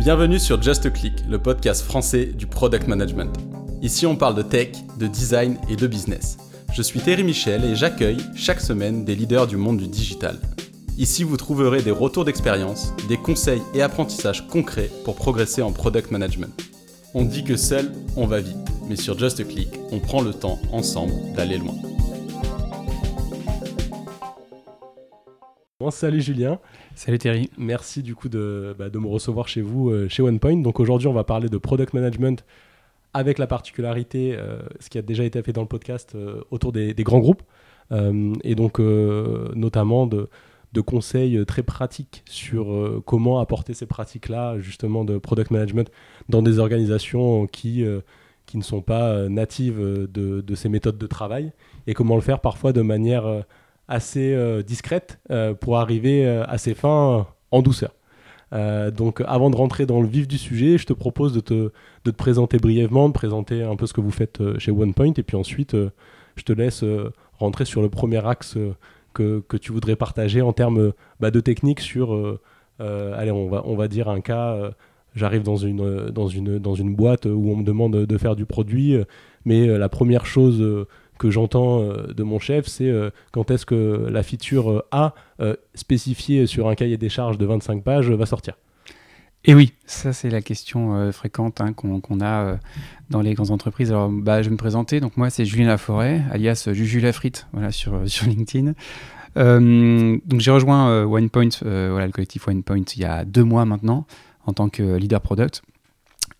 Bienvenue sur Just Click, le podcast français du product management. Ici, on parle de tech, de design et de business. Je suis Thierry Michel et j'accueille chaque semaine des leaders du monde du digital. Ici, vous trouverez des retours d'expérience, des conseils et apprentissages concrets pour progresser en product management. On dit que seul, on va vite, mais sur Just Click, on prend le temps ensemble d'aller loin. Bon, salut Julien. Salut Thierry. Merci du coup de, bah, de me recevoir chez vous, euh, chez OnePoint. Donc aujourd'hui, on va parler de product management avec la particularité, euh, ce qui a déjà été fait dans le podcast, euh, autour des, des, grands groupes. et donc notamment de, de, conseils très pratiques sur comment apporter ces pratiques-là, justement, de product management dans des organisations qui, qui ne sont pas natives de, de, ces méthodes de travail et comment le faire parfois de manière assez euh, discrète euh, pour arriver euh, à ses fins en douceur. donc avant de rentrer dans le vif du sujet, je te propose de te, de te présenter brièvement, de présenter un peu ce que vous faites chez OnePoint, et puis ensuite je te laisse rentrer sur le premier axe que, que, tu voudrais partager en termes bah, de technique sur, allez, on va, on va dire un cas, j'arrive dans une, dans, une, dans une boîte où on me demande de faire du produit, mais la première chose que j'entends euh, de mon chef, c'est euh, quand est-ce que la feature euh, A spécifiée sur un cahier des charges de 25 pages va sortir? Et oui, ça c'est la question fréquente hein, qu'on a dans les grandes entreprises. Alors, bah, je vais me présenter. Donc moi, c'est Julien Laforêt, alias Juju Lafrite, voilà sur sur LinkedIn. donc j'ai rejoint OnePoint, voilà le collectif OnePoint, il y a deux mois maintenant en tant que leader product.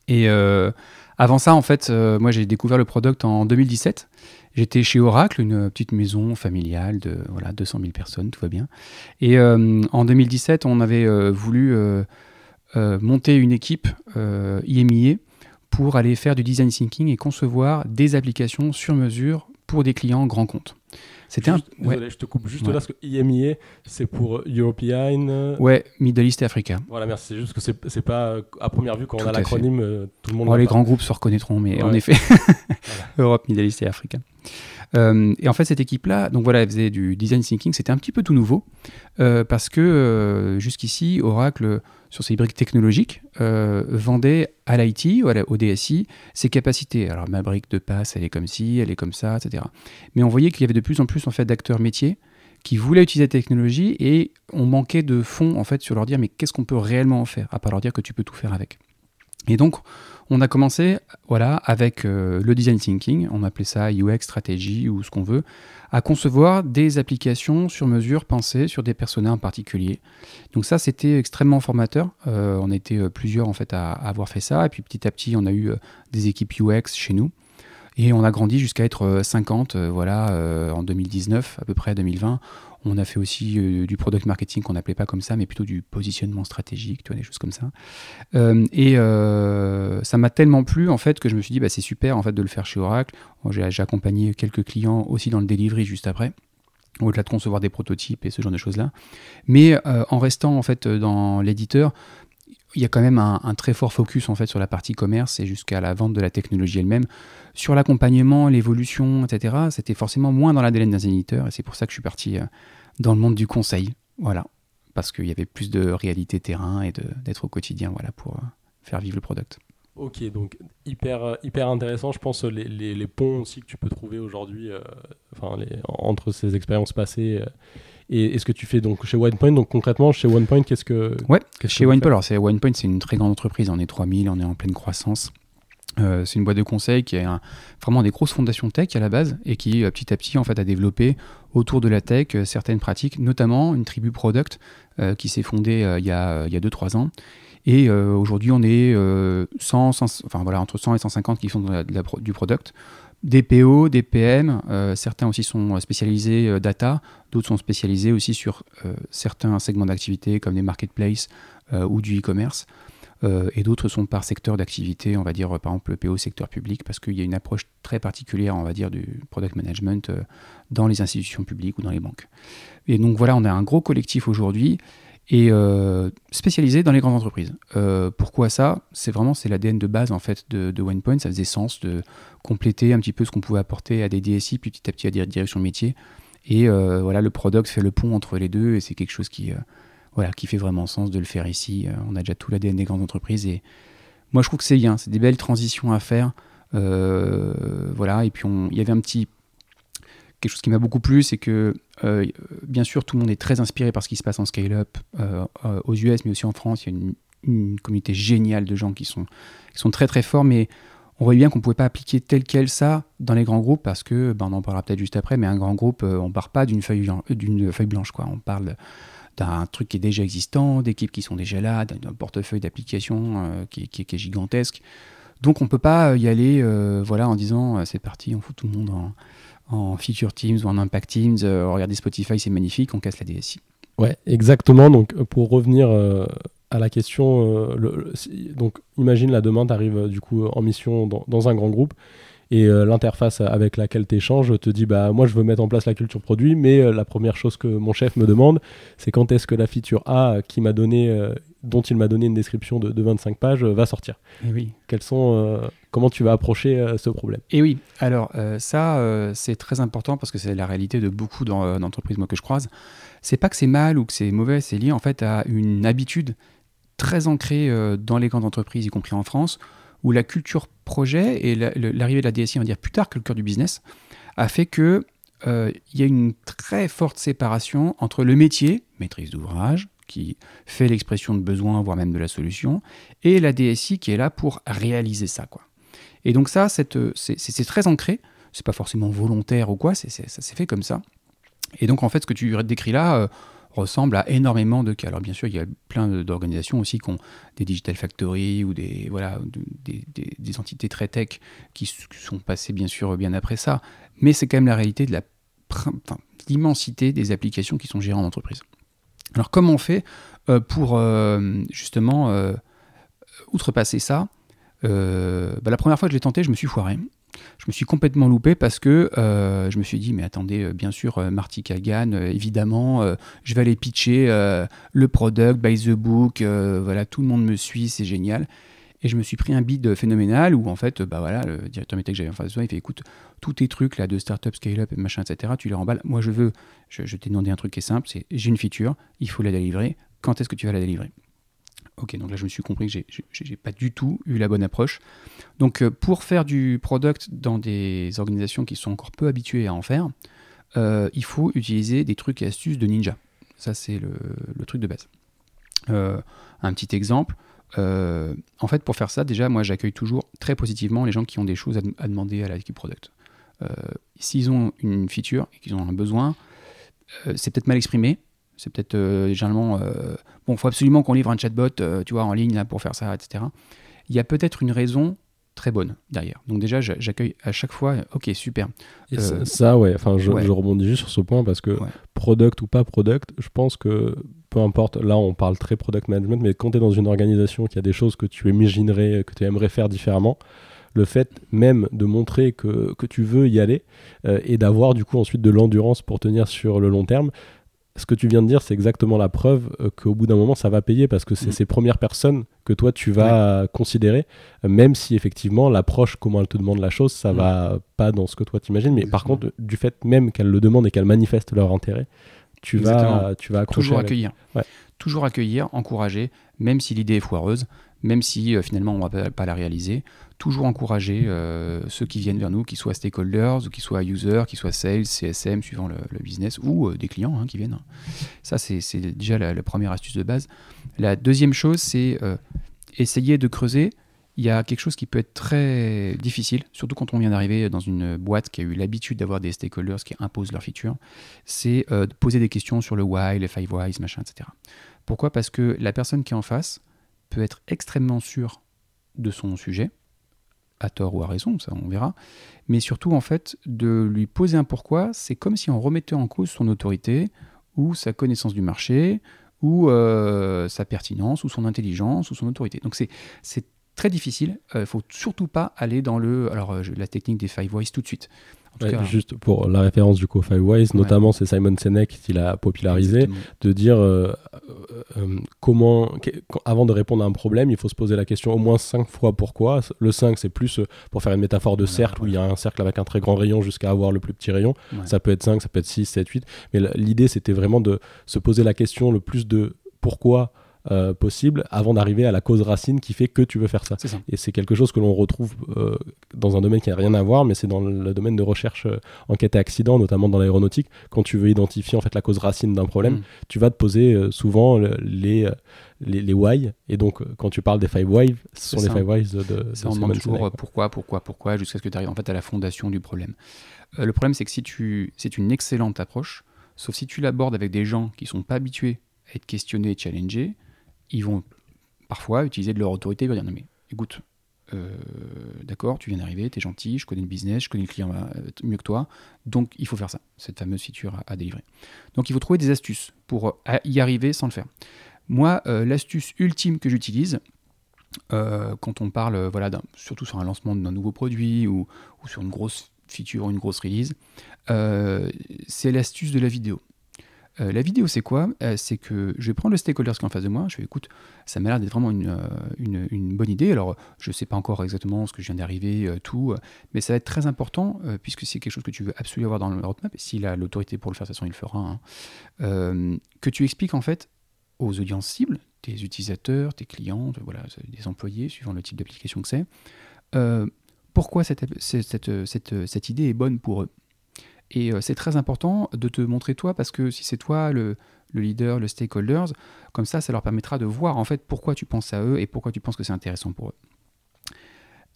Et avant ça, en fait, moi j'ai découvert le product en 2017. J'étais chez Oracle, une petite maison familiale de voilà, 200 000 personnes, tout va bien. Et euh, en 2017, on avait euh, voulu euh, monter une équipe IMIA pour aller faire du design thinking et concevoir des applications sur mesure pour des clients grands comptes. C'était un... Désolé, je te coupe juste là, parce que IMIA, c'est pour European... Ouais, Middle East et Africa. Voilà, merci. C'est juste que c'est pas à première vue, quand on a l'acronyme, tout le monde... Oh, les grands groupes se reconnaîtront, mais en effet, Europe, Middle East et Africa. Euh, et en fait, cette équipe-là, donc voilà, elle faisait du design thinking, c'était un petit peu tout nouveau, euh, parce que euh, jusqu'ici, Oracle, sur ses briques technologiques, vendait à l'IT, au DSI, ses capacités. Alors, ma brique de passe, elle est comme ci, elle est comme ça, etc. Mais on voyait qu'il y avait de plus en plus en fait, d'acteurs métiers qui voulaient utiliser la technologie et on manquait de fonds en fait sur leur dire mais qu'est-ce qu'on peut réellement en faire à part leur dire que tu peux tout faire avec. Et donc on a commencé avec euh, le design thinking, on appelait ça UX stratégie ou ce qu'on veut, à concevoir des applications sur mesure pensées sur des personnages en particulier. Donc ça, c'était extrêmement formateur. Euh, on était euh, plusieurs en fait à, avoir fait ça. Et puis petit à petit, on a eu des équipes UX chez nous. Et on a grandi jusqu'à être 50 voilà, en 2019, à peu près 2020. On a fait aussi euh, du product marketing qu'on n'appelait pas comme ça, mais plutôt du positionnement stratégique, tu vois, des choses comme ça. Euh, et euh, ça m'a tellement plu en fait que je me suis dit bah, c'est super en fait de le faire chez Oracle. J'ai accompagné quelques clients aussi dans le delivery juste après au-delà de concevoir des prototypes et ce genre de choses-là. Mais en restant en fait dans l'éditeur, il y a quand même un, très fort focus en fait sur la partie commerce et jusqu'à la vente de la technologie elle-même. Sur l'accompagnement, l'évolution, etc., c'était forcément moins dans la d'un éditeur et c'est pour ça que je suis parti dans le monde du conseil. Voilà. Parce qu'il y avait plus de réalité terrain et d'être au quotidien voilà, pour euh, faire vivre le product. Ok, donc hyper, euh, hyper intéressant. Je pense les, les, ponts aussi que tu peux trouver aujourd'hui euh, entre ces expériences passées et, ce que tu fais donc chez OnePoint. Donc concrètement, chez OnePoint, qu'est-ce que. Ouais, chez OnePoint, alors c'est OnePoint, c'est une très grande entreprise. On est 3000, on est en pleine croissance. Euh, c'est une boîte de conseil qui a vraiment des grosses fondations tech à la base et qui euh, petit à petit en fait a développé autour de la tech euh, certaines pratiques, notamment une tribu product qui s'est fondée il y a 2-3 ans. Et aujourd'hui on est 100, enfin, voilà, entre 100 et 150 qui font du product. Des PO, des PM, certains aussi sont spécialisés data, d'autres sont spécialisés aussi sur certains segments d'activité comme des marketplaces ou du e-commerce. Euh, et d'autres sont par secteur d'activité, on va dire par exemple le PO secteur public, parce qu'il y a une approche très particulière, on va dire, du product management euh, dans les institutions publiques ou dans les banques. Et donc voilà, on a un gros collectif aujourd'hui et euh, spécialisé dans les grandes entreprises. pourquoi ça? C'est vraiment c'est l'ADN de base en fait de, OnePoint. Ça faisait sens de compléter un petit peu ce qu'on pouvait apporter à des DSI, puis petit à petit à des directions de métier. Et voilà, le product fait le pont entre les deux, et c'est quelque chose qui voilà, qui fait vraiment sens de le faire ici. on a déjà tout l'ADN des grandes entreprises et moi je trouve que c'est bien, c'est des belles transitions à faire. voilà, et puis il y avait un petit quelque chose qui m'a beaucoup plu, c'est que bien sûr tout le monde est très inspiré par ce qui se passe en scale-up aux US, mais aussi en France. Il y a une, communauté géniale de gens qui sont, très très forts, mais on voyait bien qu'on ne pouvait pas appliquer tel quel ça dans les grands groupes parce que, ben, on en parlera peut-être juste après, mais un grand groupe, euh, on ne part pas d'une feuille, d'une feuille blanche. On parle d'un truc qui est déjà existant, d'équipes qui sont déjà là, d'un portefeuille d'applications euh, qui, qui, est gigantesque. Donc on ne peut pas y aller voilà, en disant c'est parti, on fout tout le monde en, en Feature Teams ou en Impact Teams, regardez Spotify, c'est magnifique, on casse la DSI. Ouais, exactement. Donc pour revenir à la question, euh, donc imagine la demande arrive euh, du coup en mission dans, un grand groupe et euh, l'interface avec laquelle tu échanges te dit bah moi je veux mettre en place la culture produit mais la première chose que mon chef me demande c'est quand est-ce que la feature A qui m'a donné dont il m'a donné une description de, 25 pages va sortir. Et oui. Quels sont comment tu vas approcher ce problème? Et oui, alors ça c'est très important parce que c'est la réalité de beaucoup d'entreprises moi que je croise. C'est pas que c'est mal ou que c'est mauvais, c'est lié en fait à une habitude très ancré euh, dans les grandes entreprises, y compris en France, où la culture projet et l'arrivée de la DSI, on va dire plus tard que le cœur du business, a fait que euh, il y a une très forte séparation entre le métier, maîtrise d'ouvrage, qui fait l'expression de besoin, voire même de la solution, et la DSI qui est là pour réaliser ça. Quoi. Et donc ça, c'est très ancré, c'est pas forcément volontaire ou quoi, ça s'est fait comme ça. Et donc en fait, ce que tu décris là, euh, ressemble à énormément de cas. Alors bien sûr, il y a plein d'organisations aussi qui ont des digital factories ou des, voilà, des, des, entités très tech qui sont passées bien sûr bien après ça, mais c'est quand même la réalité de l'immensité des applications qui sont gérées en entreprise. Alors comment on fait euh, pour euh, justement euh, outrepasser ça? Bah, La première fois que je l'ai tenté, je me suis foiré je me suis complètement loupé parce que je me suis dit, mais attendez, bien sûr, Marty Kagan, évidemment, je vais aller pitcher le product, by the book, voilà, tout le monde me suit, c'est génial. Et je me suis pris un bid phénoménal où, en fait, bah voilà, le directeur métier que j'avais en face de soi, il fait écoute, tous tes trucs là de startup, scale-up, machin, etc., tu les remballes. Moi, je veux, je, t'ai demandé un truc qui est simple c'est j'ai une feature, il faut la délivrer. Quand est-ce que tu vas la délivrer? Ok, donc là je me suis compris que j'ai pas du tout eu la bonne approche. Donc euh, pour faire du product dans des organisations qui sont encore peu habituées à en faire, euh, il faut utiliser des trucs et astuces de ninja. Ça c'est le, truc de base. Euh, un petit exemple. En fait, pour faire ça, déjà, moi j'accueille toujours très positivement les gens qui ont des choses à, demander à l'équipe product. S'ils ont une feature et qu'ils ont un besoin, c'est peut-être mal exprimé, c'est peut-être euh, généralement. Euh, bon, il faut absolument qu'on livre un chatbot, euh, tu vois, en ligne là, pour faire ça, etc. Il y a peut-être une raison très bonne derrière. Donc déjà, j'accueille à chaque fois, ok, super. ça, ouais, enfin, je, rebondis juste sur ce point parce que product ou pas product, je pense que peu importe, là on parle très product management, mais quand tu es dans une organisation qui a des choses que tu imaginerais, que tu aimerais faire différemment, le fait même de montrer que, que tu veux y aller et d'avoir du coup ensuite de l'endurance pour tenir sur le long terme, ce que tu viens de dire, c'est exactement la preuve euh, qu'au bout d'un moment, ça va payer parce que c'est mm. ces premières personnes que toi, tu vas considérer, euh, même si effectivement, l'approche, comment elle te demande la chose, ça mm. va pas dans ce que toi t'imagines. Mais par contre, du fait même qu'elles le demandent et qu'elles manifestent leur intérêt, tu vas, tu vas Toujours accueillir. Toujours accueillir, encourager, même si l'idée est foireuse, même si euh, finalement on ne va pas la réaliser, toujours encourager euh, ceux qui viennent vers nous, qu'ils soient stakeholders, ou qu'ils soient users, qu'ils soient sales, CSM, suivant le, business, ou euh, des clients hein, qui viennent. Ça, c'est déjà la, première astuce de base. La deuxième chose, c'est essayer de creuser. Il y a quelque chose qui peut être très difficile, surtout quand on vient d'arriver dans une boîte qui a eu l'habitude d'avoir des stakeholders qui imposent leurs features, c'est de poser des questions sur le why, les five whys, machin, etc. Pourquoi? Parce que la personne qui est en face, peut être extrêmement sûr de son sujet, à tort ou à raison, ça on verra, mais surtout en fait de lui poser un pourquoi, c'est comme si on remettait en cause son autorité ou sa connaissance du marché ou euh, sa pertinence ou son intelligence ou son autorité. Donc c'est très difficile, il euh, ne faut surtout pas aller dans le, alors euh, la technique des five voices tout de suite juste pour la référence du co Five Wise, notamment c'est Simon Sinek qui l'a popularisé, de dire euh, euh, comment, avant de répondre à un problème, il faut se poser la question au moins cinq fois pourquoi. Le 5, c'est plus pour faire une métaphore de cercle où il y a un cercle avec un très grand rayon jusqu'à avoir le plus petit rayon. Ça peut être 5, ça peut être 6, 7, 8. Mais l'idée, c'était vraiment de se poser la question le plus de pourquoi euh, possible avant d'arriver à la cause racine qui fait que tu veux faire ça. ça. Et c'est quelque chose que l'on retrouve euh, dans un domaine qui n'a rien à voir, mais c'est dans le domaine de recherche euh, enquête et accident, notamment dans l'aéronautique. Quand tu veux identifier en fait la cause racine d'un problème, Mm. tu vas te poser euh, souvent le- les, les, les why. Et donc, quand tu parles des five why, ce sont les five whys de, de Ça, on demande toujours quoi. pourquoi, pourquoi, pourquoi, jusqu'à ce que tu arrives en fait à la fondation du problème. Le problème, c'est que si tu, c'est une excellente approche, sauf si tu l'abordes avec des gens qui sont pas habitués à être questionnés et challengés, ils vont parfois utiliser de leur autorité pour dire non mais écoute, euh, d'accord, tu viens d'arriver, tu es gentil, je connais le business, je connais le client euh, mieux que toi, donc il faut faire ça, cette fameuse feature à, délivrer. Donc il faut trouver des astuces pour euh, y arriver sans le faire. Moi, l'astuce ultime que j'utilise, quand on parle, voilà, surtout sur un lancement d'un nouveau produit ou, ou sur une grosse feature ou une grosse release, c'est l'astuce de la vidéo. Euh, la vidéo, c'est quoi? Euh, C'est que je vais prendre le stakeholder qui est en face de moi, je vais écoute, ça m'a l'air d'être vraiment une, euh, bonne idée. Alors, je ne sais pas encore exactement ce que je viens d'arriver, tout, mais ça va être très important puisque c'est quelque chose que tu veux absolument avoir dans le roadmap. Et s'il a l'autorité pour le faire, de toute façon, il le fera. hein. Que tu expliques en fait aux audiences cibles, tes utilisateurs, tes clients, voilà, des employés, suivant le type d'application que c'est, pourquoi cette idée est bonne pour eux? Et euh, c'est très important de te montrer toi, parce que si c'est toi le, le leader, le stakeholders, comme ça, ça leur permettra de voir en fait pourquoi tu penses à eux et pourquoi tu penses que c'est intéressant pour eux.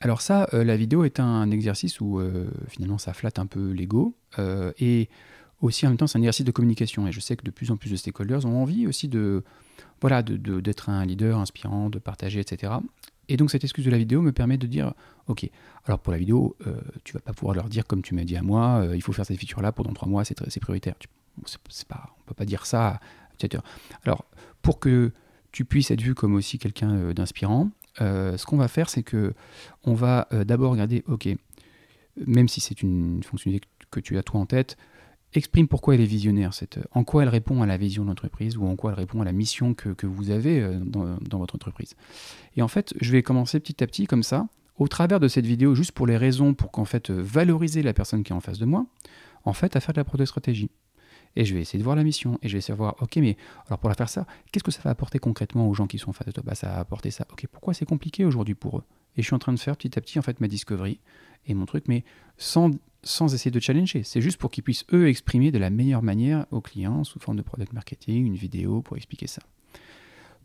Alors ça, euh, la vidéo est un exercice où euh, finalement ça flatte un peu l'ego et aussi en même temps c'est un exercice de communication. Et je sais que de plus en plus de stakeholders ont envie aussi de voilà d'être un leader inspirant, de partager, etc. Et donc cette excuse de la vidéo me permet de dire, ok, alors pour la vidéo, euh, tu vas pas pouvoir leur dire comme tu m'as dit à moi, euh, il faut faire cette feature là pendant trois mois, c'est prioritaire. Tu- c'est- pas, on peut pas dire ça. utilisateur. Alors pour que tu puisses être vu comme aussi quelqu'un euh, d'inspirant, euh, ce qu'on va faire, c'est que on va d'abord regarder, ok, même si c'est une fonctionnalité que tu as toi en tête, exprime pourquoi elle est visionnaire, cette, en quoi elle répond à la vision de l'entreprise ou en quoi elle répond à la mission que, que vous avez euh, dans, dans votre entreprise. Et en fait, je vais commencer petit à petit comme ça, au travers de cette vidéo, juste pour les raisons, pour qu'en fait euh, valoriser la personne qui est en face de moi, en fait, à faire de la product stratégie. Et je vais essayer de voir la mission, et je vais essayer de voir, ok, mais alors pour la faire ça, qu'est-ce que ça va apporter concrètement aux gens qui sont en face de toi? Bah ça va apporter ça. Ok, pourquoi c'est compliqué aujourd'hui pour eux? Et je suis en train de faire petit à petit en fait ma discovery et mon truc, mais sans, sans essayer de challenger. C'est juste pour qu'ils puissent eux exprimer de la meilleure manière aux clients sous forme de product marketing, une vidéo pour expliquer ça.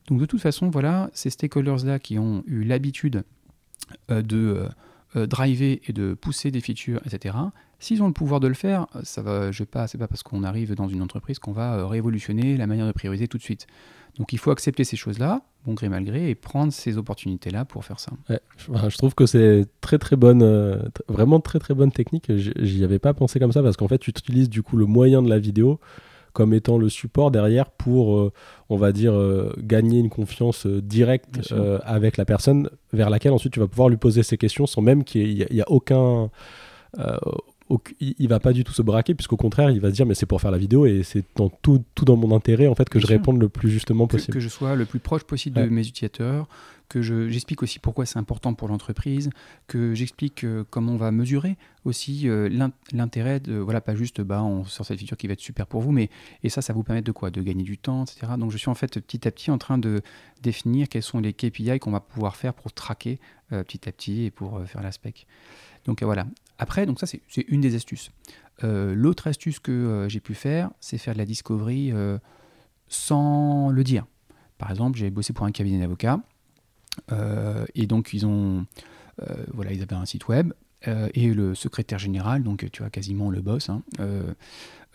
Donc de toute façon, voilà, ces stakeholders-là qui ont eu l'habitude euh, de euh, euh, driver et de pousser des features, etc. S'ils ont le pouvoir de le faire, ça va, je vais pas, c'est pas parce qu'on arrive dans une entreprise qu'on va révolutionner la manière de prioriser tout de suite. Donc il faut accepter ces choses-là, bon gré mal gré, et prendre ces opportunités-là pour faire ça. Ouais, je, trouve que c'est très très bonne, euh, vraiment très très bonne technique. J'y avais pas pensé comme ça parce qu'en fait, tu utilises du coup le moyen de la vidéo comme étant le support derrière pour, euh, on va dire, euh, gagner une confiance euh, directe avec la personne vers laquelle ensuite tu vas pouvoir lui poser ces questions sans même qu'il y, ait- y a aucun. Il il va pas du tout se braquer puisqu'au contraire il va se dire mais c'est pour faire la vidéo et c'est dans tout, tout dans mon intérêt en fait que Bien je sûr. réponde le plus justement que, possible. que je sois le plus proche possible Ouais. de mes utilisateurs, que je- j'explique aussi pourquoi c'est important pour l'entreprise, que j'explique euh, comment on va mesurer aussi euh, l'in- l'intérêt de, voilà, pas juste bah, on sort cette feature qui va être super pour vous, mais et ça, ça vous permet de quoi? De gagner du temps, etc. Donc je suis en fait petit à petit en train de définir quels sont les KPI qu'on va pouvoir faire pour traquer euh, petit à petit et pour faire la spec. Donc voilà. Après, donc ça c'est une des astuces. L'autre astuce que j'ai pu faire, c'est faire de la discovery sans le dire. Par exemple, j'ai bossé pour un cabinet d'avocats et donc ils ont, euh, voilà, ils avaient un site web euh, et le secrétaire général, donc tu vois quasiment le boss, hein, euh,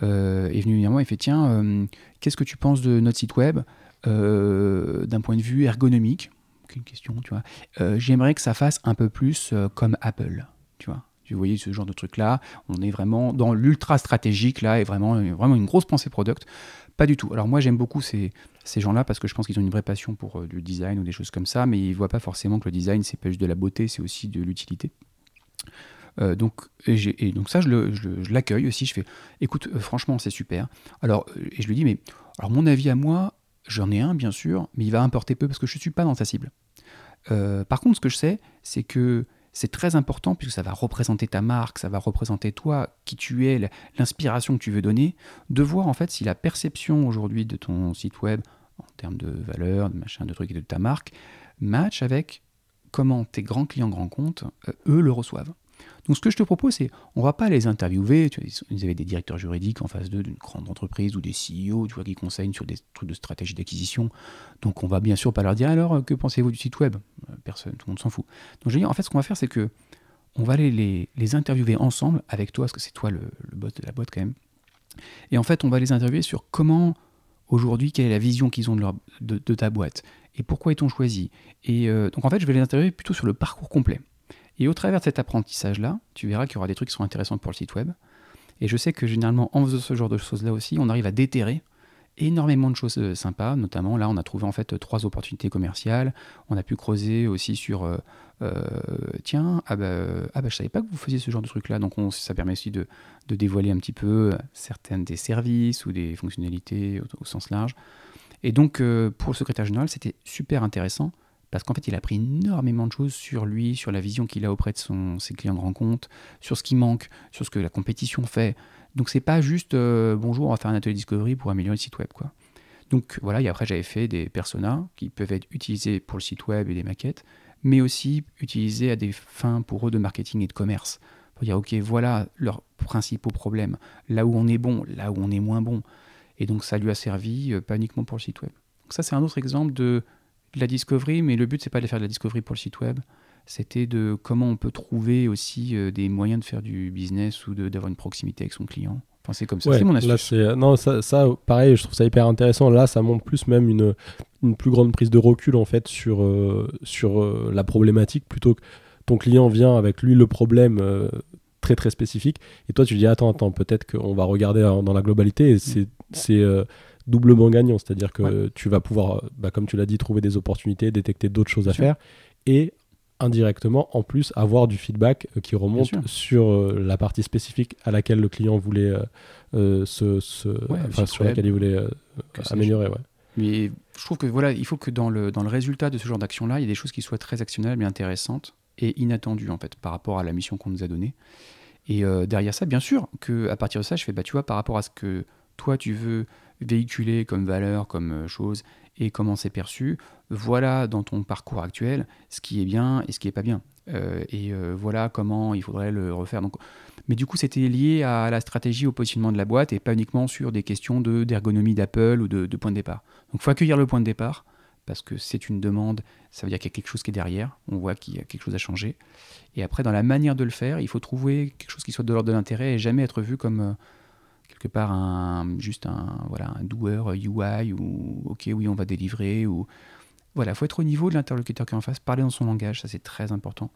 euh, est venu vers moi et fait tiens, euh, qu'est-ce que tu penses de notre site web euh, d'un point de vue ergonomique? Aucune question, tu vois. Euh, J'aimerais que ça fasse un peu plus euh, comme Apple, tu vois. Vous voyez ce genre de truc là, on est vraiment dans l'ultra stratégique là et vraiment, vraiment une grosse pensée product. Pas du tout. Alors moi j'aime beaucoup ces, gens-là parce que je pense qu'ils ont une vraie passion pour euh, le design ou des choses comme ça, mais ils voient pas forcément que le design c'est pas juste de la beauté, c'est aussi de l'utilité. Euh, donc, et, donc ça je le- je le- je l'accueille aussi, je fais écoute euh, franchement c'est super. Alors euh, et je lui dis mais alors mon avis à moi j'en ai un bien sûr, mais il va importer peu parce que je suis pas dans ta cible. Par contre ce que je sais c'est que c'est très important puisque ça va représenter ta marque, ça va représenter toi, qui tu es, l'inspiration que tu veux donner, de voir en fait si la perception aujourd'hui de ton site web en termes de valeur, de machin, de trucs et de ta marque, match avec comment tes grands clients grands comptes, euh, eux, le reçoivent. Donc ce que je te propose, c'est, on va pas les interviewer, tu vois, ils avaient des directeurs juridiques en face d'eux d'une grande entreprise ou des CEO, tu vois, qui conseillent sur des trucs de stratégie d'acquisition. Donc on va bien sûr pas leur dire, alors, que pensez-vous du site web? Personne, tout le monde s'en fout. Donc je dis, en fait, ce qu'on va faire, c'est que on va les, les, interviewer ensemble avec toi, parce que c'est toi le, boss de la boîte quand même. Et en fait, on va les interviewer sur comment, aujourd'hui, quelle est la vision qu'ils ont de, ta boîte et pourquoi ils t'ont choisi. Et euh, donc, en fait, je vais les interviewer plutôt sur le parcours complet. Et au travers de cet apprentissage-là, tu verras qu'il y aura des trucs qui sont intéressants pour le site web. Et je sais que généralement, en faisant ce genre de choses-là aussi, on arrive à déterrer énormément de choses euh, sympas. Notamment, là, on a trouvé en fait trois opportunités commerciales. On a pu creuser aussi sur euh, euh, tiens, ah bah, ah bah, je savais pas que vous faisiez ce genre de truc-là. Donc, on, ça permet aussi de, de, dévoiler un petit peu certaines des services ou des fonctionnalités au, sens large. Et donc, pour le secrétaire général, c'était super intéressant parce qu'en fait, il a appris énormément de choses sur lui, sur la vision qu'il a auprès de ses clients de rencontre, sur ce qui manque, sur ce que la compétition fait. Donc, c'est pas juste euh, bonjour, on va faire un atelier discovery pour améliorer le site web. Quoi. Donc, voilà, et après, j'avais fait des personas qui peuvent être utilisés pour le site web et des maquettes, mais aussi utilisés à des fins pour eux de marketing et de commerce. Pour dire, OK, voilà leurs principaux problèmes, là où on est bon, là où on est moins bon. Et donc, ça lui a servi euh, pas uniquement pour le site web. Donc, ça, c'est un autre exemple de de la discovery, mais le but, c'est pas de faire de la discovery pour le site web. C'était de comment on peut trouver aussi euh, des moyens de faire du business ou d'avoir une proximité avec son client. Enfin, c'est comme ça, c'est mon astuce. Là, non, ça, ça, pareil, je trouve ça hyper intéressant. Là, ça montre plus même une, une plus grande prise de recul en fait sur, euh, sur euh, la problématique plutôt que ton client vient avec lui le problème très très spécifique et toi tu dis attends attends peut-être qu'on va regarder dans la globalité et c'est doublement gagnant, c'est-à-dire que tu vas pouvoir, bah, comme tu l'as dit, trouver des opportunités, détecter d'autres choses à faire, et indirectement, en plus, avoir du feedback euh, qui remonte sur euh, la partie spécifique à laquelle le client voulait euh, se, sur laquelle il voulait améliorer. Mais je trouve que voilà, il faut que dans le, dans le résultat de ce genre d'action-là, il y ait des choses qui soient très actionnables et intéressantes et inattendues en fait par rapport à la mission qu'on nous a donnée. Et derrière ça, bien sûr, que à partir de ça, je fais bah tu vois par rapport à ce que toi tu veux véhiculer comme valeur, comme euh, chose, et comment c'est perçu. Voilà dans ton parcours actuel ce qui est bien et ce qui n'est pas bien. Euh, et euh, voilà comment il faudrait le refaire. Donc, mais du coup, c'était lié à la stratégie, au positionnement de la boîte et pas uniquement sur des questions de, d'ergonomie d'Apple ou de, point de départ. Donc, il faut accueillir le point de départ parce que c'est une demande, ça veut dire qu'il y a quelque chose qui est derrière, on voit qu'il y a quelque chose à changer. Et après, dans la manière de le faire, il faut trouver quelque chose qui soit de l'ordre de l'intérêt et jamais être vu comme quelque part un, juste un, voilà, un doueur UI ou ok oui on va délivrer ou voilà faut être au niveau de l'interlocuteur qui est en face parler dans son langage ça c'est très important.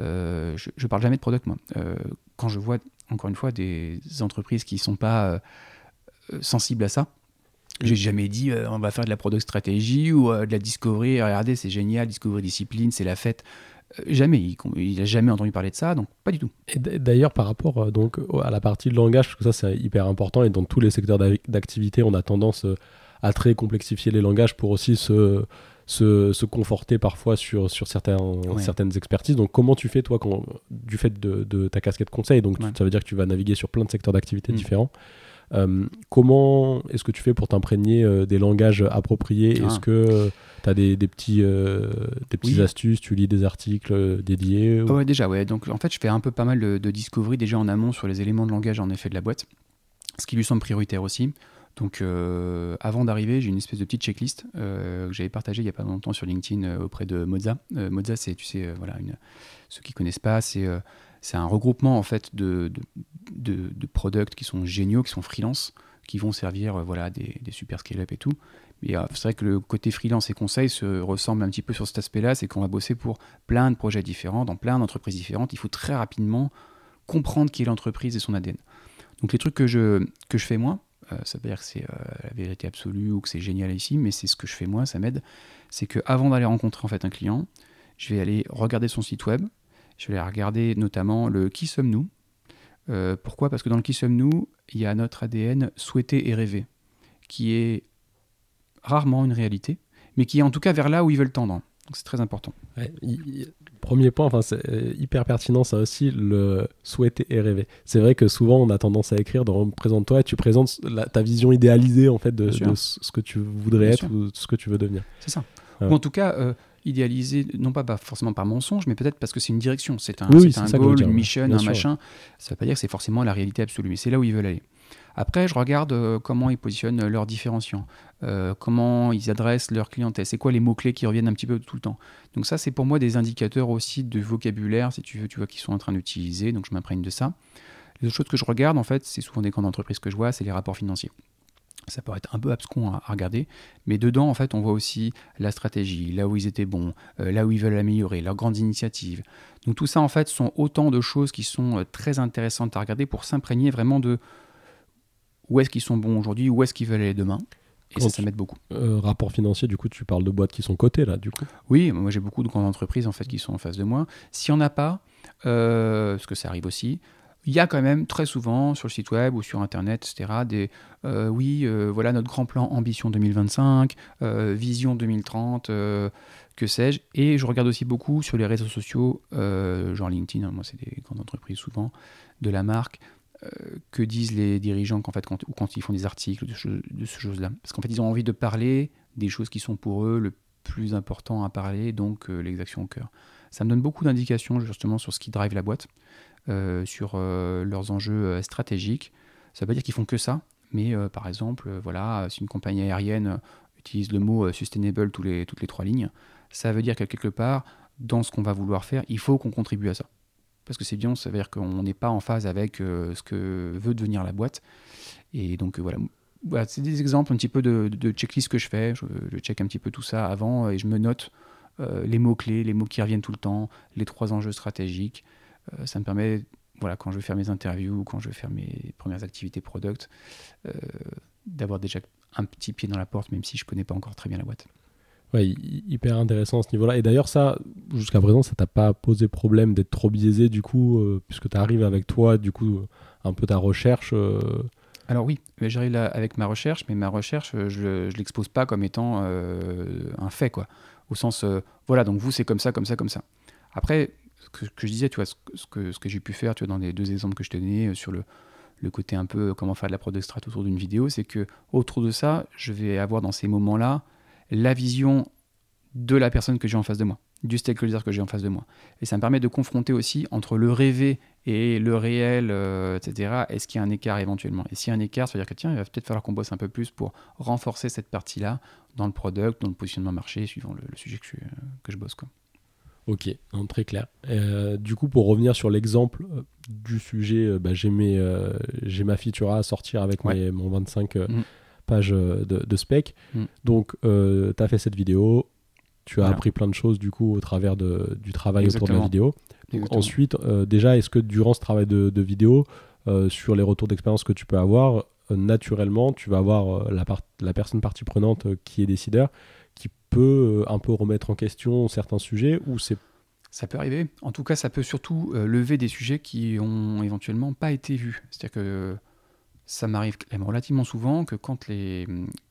Euh, je, ne parle jamais de product moi. Euh, quand je vois encore une fois des entreprises qui sont pas euh, sensibles à ça j'ai jamais dit on va faire de la product stratégie ou de la discovery regardez c'est génial discovery discipline c'est la fête Jamais, il n'a jamais entendu parler de ça, donc pas du tout. Et d'ailleurs, par rapport euh, donc, à la partie de langage, parce que ça c'est hyper important, et dans tous les secteurs d'activité, on a tendance euh, à très complexifier les langages pour aussi se, se, se conforter parfois sur, sur certains, certaines expertises. Donc comment tu fais, toi, quand, du fait de, ta casquette conseil, donc ça veut dire que tu vas naviguer sur plein de secteurs d'activité mm. différents, comment est-ce que tu fais pour t'imprégner des langages appropriés? Est-ce ah. que tu as des, petits, euh, des petites astuces, tu lis des articles euh, dédiés Ouais, déjà, ouais. Donc en fait, je fais un peu pas mal de, discovery déjà en amont sur les éléments de langage en effet de la boîte, ce qui lui semble prioritaire aussi. Donc euh, avant d'arriver, j'ai une espèce de petite checklist que j'avais partagée il n'y a pas longtemps sur LinkedIn auprès de Moza. Moza, c'est, tu sais, voilà, une, ceux qui connaissent pas, c'est c'est un regroupement en fait de, de, products qui sont géniaux, qui sont freelance, qui vont servir voilà, des, super scale-up et tout. Euh, c'est vrai que le côté freelance et conseil se ressemble un petit peu sur cet aspect-là, c'est qu'on va bosser pour plein de projets différents, dans plein d'entreprises différentes. Il faut très rapidement comprendre qui est l'entreprise et son ADN. Donc les trucs que je, que je fais moi, euh, ça veut dire que c'est euh, la vérité absolue ou que c'est génial ici, mais c'est ce que je fais moi, ça m'aide. C'est qu'avant d'aller rencontrer en fait un client, je vais aller regarder son site web, je vais regarder notamment le qui sommes-nous? pourquoi? Parce que dans le qui sommes-nous, il y a notre ADN souhaité et rêvé, qui est rarement une réalité, mais qui est en tout cas vers là où ils veulent tendre. Donc c'est très important. premier point, enfin, c'est euh, hyper pertinent, ça aussi, le souhaiter et rêver. C'est vrai que souvent on a tendance à écrire, dans présente-toi et tu présentes ta vision idéalisée en fait de, ce que tu voudrais être ou ce que tu veux devenir. C'est ça. Ou en tout cas, euh, idéalisé, non pas, forcément par mensonge, mais peut-être parce que c'est une direction, c'est un, un goal, une mission, un machin. Ça ne veut pas dire que c'est forcément la réalité absolue, mais c'est là où ils veulent aller. Après, je regarde euh, comment ils positionnent leurs différenciants, euh, comment ils adressent leur clientèle, c'est quoi les mots-clés qui reviennent un petit peu tout le temps? Donc ça, c'est pour moi des indicateurs aussi de vocabulaire, si tu veux, tu vois qu'ils sont en train d'utiliser, donc je m'imprègne de ça. Les autres choses que je regarde, en fait, c'est souvent des camps d'entreprise que je vois, c'est les rapports financiers. Ça peut être un peu abscon à, regarder, mais dedans, en fait, on voit aussi la stratégie, là où ils étaient bons, euh, là où ils veulent améliorer, leurs grandes initiatives. Donc tout ça, en fait, sont autant de choses qui sont très intéressantes à regarder pour s'imprégner vraiment de où est-ce qu'ils sont bons aujourd'hui, où est-ce qu'ils veulent aller demain. Et ça, ça m'aide beaucoup. Euh, rapport financier, du coup, tu parles de boîtes qui sont cotées, là, du coup Oui, moi j'ai beaucoup de grandes entreprises, en fait, qui sont en face de moi. S'il n'y en a pas, euh, parce que ça arrive aussi, il y a quand même très souvent sur le site web ou sur Internet, etc., des euh, oui, voilà notre grand plan Ambition 2025, Vision 2030, que sais-je. Et je regarde aussi beaucoup sur les réseaux sociaux, genre LinkedIn, hein, moi c'est des grandes entreprises souvent, de la marque, euh, que disent les dirigeants quand, fait, quand, ou quand ils font des articles de, ce choses-là. Parce qu'en fait, ils ont envie de parler des choses qui sont pour eux le plus important à parler, donc euh, les actions au cœur. Ça me donne beaucoup d'indications justement sur ce qui drive la boîte, euh, sur leurs enjeux stratégiques. Ça veut pas dire qu'ils font que ça, mais par exemple, voilà, si une compagnie aérienne utilise le mot sustainable tous les, toutes les trois lignes, ça veut dire que quelque part, dans ce qu'on va vouloir faire, il faut qu'on contribue à ça parce que c'est bien, ça veut dire qu'on n'est pas en phase avec euh, ce que veut devenir la boîte. Et donc euh, voilà, c'est des exemples un petit peu de, de, checklist que je fais. Je, check un petit peu tout ça avant et je me note euh, les mots-clés, les mots qui reviennent tout le temps, les trois enjeux stratégiques. Ça me permet, voilà, quand je vais faire mes interviews ou quand je vais faire mes premières activités product, d'avoir déjà un petit pied dans la porte, même si je ne connais pas encore très bien la boîte. Ouais, hyper intéressant à ce niveau-là. Et d'ailleurs, ça, jusqu'à présent, ça t'a pas posé problème d'être trop biaisé, du coup, euh, puisque tu arrives avec toi, du coup, un peu ta recherche euh. Alors oui, j'arrive là avec ma recherche, mais ma recherche, euh, je ne l'expose pas comme étant un fait, quoi. Au sens, voilà, donc vous, c'est comme ça, comme ça, comme ça. Après, ce que, je disais, tu vois, ce, que, que j'ai pu faire, tu vois, dans les deux exemples que je te donnais sur le, côté un peu comment faire de la prod strat autour d'une vidéo, c'est que autour de ça, je vais avoir dans ces moments-là la vision de la personne que j'ai en face de moi, du stakeholder que j'ai en face de moi. Et ça me permet de confronter aussi entre le rêvé et le réel, euh, etc. Est-ce qu'il y a un écart éventuellement? Et s'il y a un écart, ça veut dire que tiens, il va peut-être falloir qu'on bosse un peu plus pour renforcer cette partie-là dans le product, dans le positionnement marché, suivant le, sujet que je, que je bosse. Quoi. Ok, très clair. Euh, du coup, pour revenir sur l'exemple euh, du sujet, bah, j'ai, ma feature à sortir avec mon 25 page euh, de, spec. Mm. Donc, euh, tu as fait cette vidéo, tu as appris plein de choses du coup au travers de, du travail autour de la vidéo. ensuite, euh, déjà, est-ce que durant ce travail de, vidéo, sur les retours d'expérience que tu peux avoir, naturellement, tu vas avoir la, la personne partie prenante qui est décideur, peut un peu remettre en question certains sujets ou c'est ça peut arriver. En tout cas, ça peut surtout lever des sujets qui ont éventuellement pas été vus. C'est-à-dire que ça m'arrive relativement souvent que quand, les,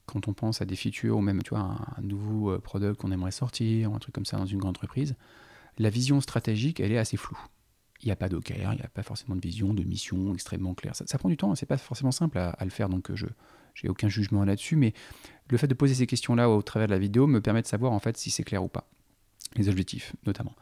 quand on pense à des features ou même tu vois, un, nouveau euh, product qu'on aimerait sortir ou un truc comme ça dans une grande entreprise, la vision stratégique, elle est assez floue. Il n'y a pas d'OKR, il n'y a pas forcément de vision, de mission extrêmement claire. Ça, prend du temps, c'est pas forcément simple à, le faire, donc euh, je n'ai aucun jugement là-dessus, mais le fait de poser ces questions-là au travers de la vidéo me permet de savoir en fait si c'est clair ou pas. Les objectifs, notamment.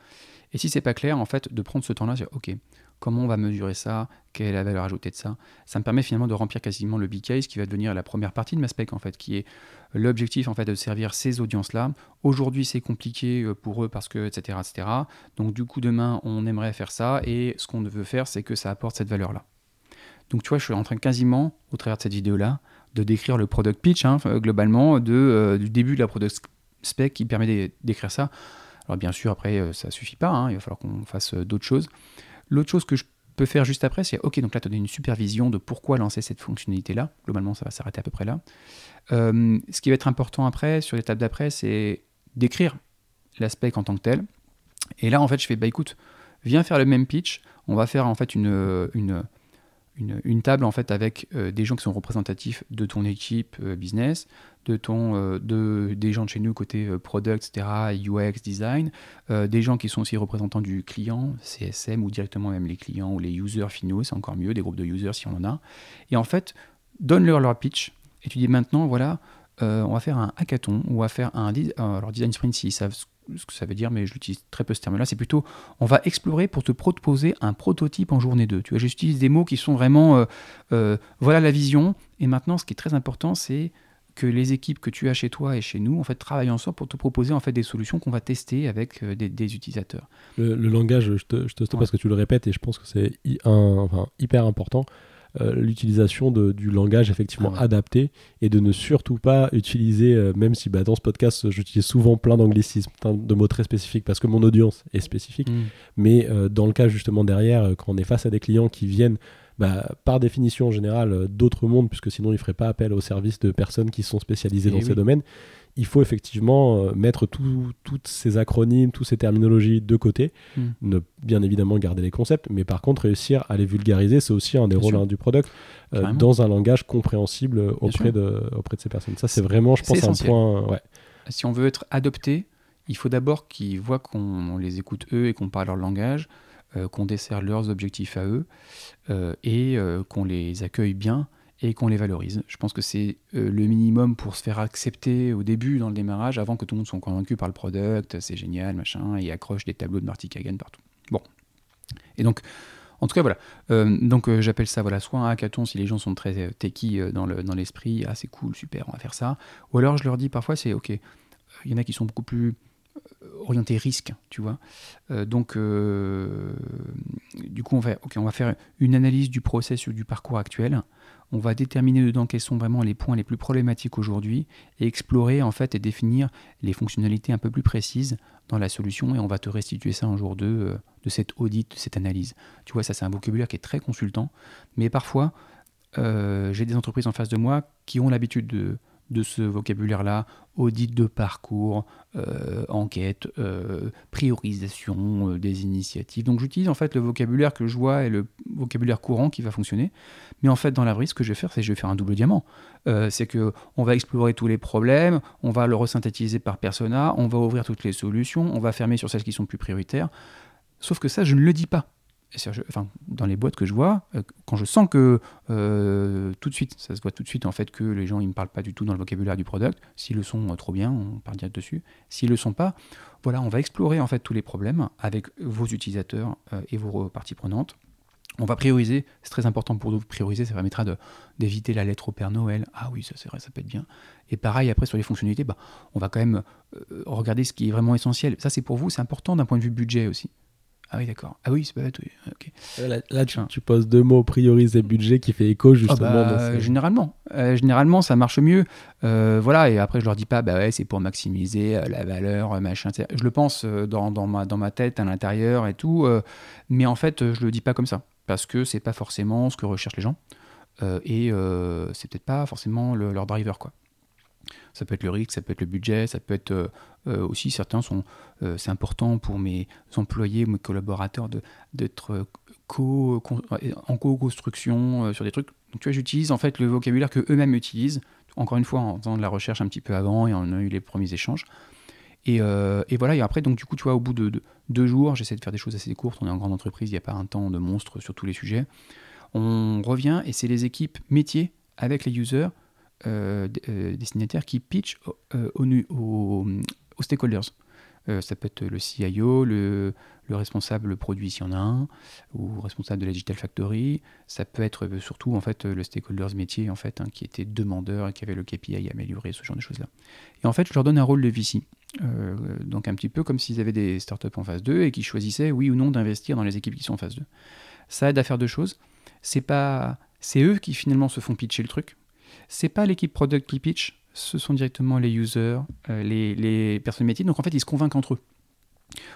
Et si c'est pas clair, en fait, de prendre ce temps-là, ok, comment on va mesurer ça, quelle est la valeur ajoutée de ça? Ça me permet finalement de remplir quasiment le big case qui va devenir la première partie de ma spec en fait, qui est l'objectif en fait de servir ces audiences-là. Aujourd'hui c'est compliqué euh, pour eux parce que etc etc. Donc du coup demain on aimerait faire ça et ce qu'on veut faire c'est que ça apporte cette valeur-là. Donc tu vois je suis en train quasiment au travers de cette vidéo-là de décrire le product pitch hein, globalement de, euh, du début de la product spec qui permet d'écrire ça. Alors bien sûr après euh, ça suffit pas, hein, il va falloir qu'on fasse d'autres choses. L'autre chose que je peux faire juste après, c'est OK, donc là, tu as une supervision de pourquoi lancer cette fonctionnalité-là. Globalement, ça va s'arrêter à peu près là. Euh, ce qui va être important après, sur l'étape d'après, c'est d'écrire l'aspect en tant que tel. Et là, en fait, je fais, bah écoute, viens faire le même pitch. On va faire en fait une, une une, table en fait avec des gens qui sont représentatifs de ton équipe business, de ton, de, des gens de chez nous côté product, etc., UX, design, des gens qui sont aussi représentants du client, CSM ou directement même les clients ou les users finaux, c'est encore mieux, des groupes de users si on en a. Et en fait, donne-leur leur pitch et tu dis maintenant, voilà, euh, on va faire un hackathon, on va faire un euh, alors design sprint, s'ils savent ce que ça veut dire, mais je l'utilise très peu ce terme-là, c'est plutôt on va explorer pour te proposer un prototype en journée 2. Tu vois, j'utilise des mots qui sont vraiment euh, voilà la vision. Et maintenant, ce qui est très important, c'est que les équipes que tu as chez toi et chez nous en fait travaillent ensemble pour te proposer en fait des solutions qu'on va tester avec des, utilisateurs. Le, langage, je te, je te stoppe parce que tu le répètes et je pense que c'est enfin, hyper important. Euh, l'utilisation du langage effectivement ah adapté et de ne surtout pas utiliser, euh, même si bah, dans ce podcast j'utilise souvent plein d'anglicismes, plein de mots très spécifiques parce que mon audience est spécifique, mm. mais euh, dans le cas justement derrière, quand on est face à des clients qui viennent bah, par définition générale d'autres mondes, puisque sinon ils ne feraient pas appel aux services de personnes qui sont spécialisées eh dans ces domaines, il faut effectivement euh, mettre toutes ces acronymes, toutes ces terminologies de côté, hmm. ne, bien évidemment garder les concepts, mais par contre réussir à les vulgariser, c'est aussi un des rôles hein, du product, euh, dans un langage compréhensible auprès de, auprès de ces personnes. Ça, c'est vraiment, je pense, un point. Ouais. Si on veut être adopté, il faut d'abord qu'ils voient qu'on les écoute eux et qu'on parle leur langage, euh, qu'on dessert leurs objectifs à eux et qu'on les accueille bien et qu'on les valorise. Je pense que c'est euh, le minimum pour se faire accepter au début dans le démarrage, avant que tout le monde soit convaincu par le product, c'est génial, machin, et accroche des tableaux de Marty Kagan partout. Bon. Et donc, en tout cas, voilà. Euh, donc, euh, j'appelle ça, voilà, soit un hackathon si les gens sont très techy dans l'esprit, ah, c'est cool, super, on va faire ça. Ou alors, je leur dis parfois, c'est ok, il y en a qui sont beaucoup plus orientés risque, tu vois. donc, du coup, on va, on va faire une analyse du processus du parcours actuel on va déterminer dedans quels sont vraiment les points les plus problématiques aujourd'hui et explorer en fait et définir les fonctionnalités un peu plus précises dans la solution et on va te restituer ça un jour de, euh, de cette audit, de cette analyse. Tu vois, ça c'est un vocabulaire qui est très consultant, mais parfois euh, j'ai des entreprises en face de moi qui ont l'habitude de, de ce vocabulaire-là, audit de parcours, euh, enquête, euh, priorisation euh, des initiatives. Donc j'utilise en fait le vocabulaire que je vois et le vocabulaire courant qui va fonctionner. Mais en fait, dans la brise, ce que je vais faire, c'est que je vais faire un double diamant. c'est que on va explorer tous les problèmes, on va le resynthétiser par persona, on va ouvrir toutes les solutions, on va fermer sur celles qui sont plus prioritaires. Sauf que ça, je ne le dis pas dans les boîtes que je vois, euh, quand je sens que euh, tout de suite, ça se voit tout de suite en fait que les gens ils me parlent pas du tout dans le vocabulaire du product. S'ils le sont, euh, trop bien, on parle direct dessus. S'ils le sont pas, voilà, on va explorer en fait tous les problèmes avec vos utilisateurs et vos parties prenantes. On va prioriser, c'est très important pour nous prioriser, ça permettra d'éviter la lettre au Père Noël. Ah oui, ça c'est vrai, ça peut être bien. Et pareil, après sur les fonctionnalités, bah, on va quand même regarder ce qui est vraiment essentiel. Ça c'est pour vous, c'est important d'un point de vue budget aussi. Ah oui, d'accord. Ah oui, c'est pas bête, oui. Là, tu, poses deux mots, prioriser budget, qui fait écho justement. Ah bah, généralement. Euh, généralement, ça marche mieux. Euh, voilà, et après, je leur dis pas, bah ouais, c'est pour maximiser euh, la valeur, machin. Je le pense dans, dans, ma, dans ma tête, à l'intérieur et tout. mais en fait, je le dis pas comme ça. Parce que c'est pas forcément ce que recherchent les gens. et c'est peut-être pas forcément leur driver, quoi. Ça peut être le risque, ça peut être le budget, ça peut être euh, euh, aussi certains sont. Euh, c'est important pour mes employés, mes collaborateurs d'être co, en co-construction sur des trucs. Tu vois, j'utilise en fait le vocabulaire que eux-mêmes utilisent. Encore une fois, en faisant de la recherche un petit peu avant et on a eu les premiers échanges. Et, et, voilà, et après, donc du coup, tu vois, au bout de, deux jours, j'essaie de faire des choses assez courtes. On est en grande entreprise, il n'y a pas un temps de monstre sur tous les sujets. On revient et c'est les équipes métiers avec les users destinataires qui pitch euh, aux, stakeholders. ça peut être le CIO, le, le, responsable produit s'il y en a un, ou responsable de la Digital Factory. Ça peut être surtout en fait le stakeholders métier en fait, hein, qui était demandeur et qui avait le KPI amélioré, ce genre de choses-là. Et en fait, je leur donne un rôle de VC. donc un petit peu comme s'ils avaient des startups en phase 2 et qui choisissaient oui ou non d'investir dans les équipes qui sont en phase 2. Ça aide à faire deux choses. C'est pas c'est eux qui finalement se font pitcher le truc c'est pas l'équipe product qui pitch, ce sont directement les users, euh, les, personnes métiers. Donc en fait, ils se convainquent entre eux.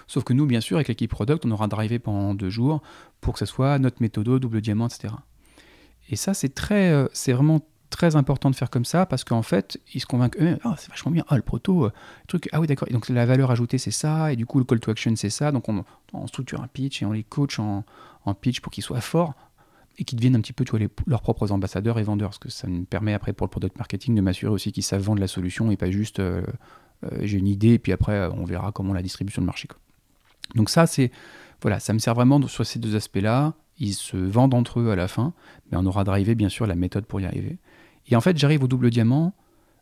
Sauf que nous, bien sûr, avec l'équipe product, on aura drivé pendant deux jours pour que ce soit notre méthode, double diamant, etc. Et ça, c'est très, euh, c'est vraiment très important de faire comme ça parce qu'en fait, ils se convainquent eux ah, c'est vachement bien, ah, le proto, euh, truc, ah oui, d'accord. donc la valeur ajoutée, c'est ça, et du coup, le call to action, c'est ça. Donc on, structure un pitch et on les coach en pitch pour qu'ils soient forts. Et qui deviennent un petit peu tu leurs propres ambassadeurs et vendeurs. Parce que ça me permet après pour le product marketing de m'assurer aussi qu'ils savent vendre la solution et pas juste euh, euh, j'ai une idée et puis après on verra comment la distribue sur marché. Donc ça, c'est voilà, ça me sert vraiment sur ces deux aspects-là. Ils se vendent entre eux à la fin, mais on aura drivé bien sûr la méthode pour y arriver. Et en fait, j'arrive au double diamant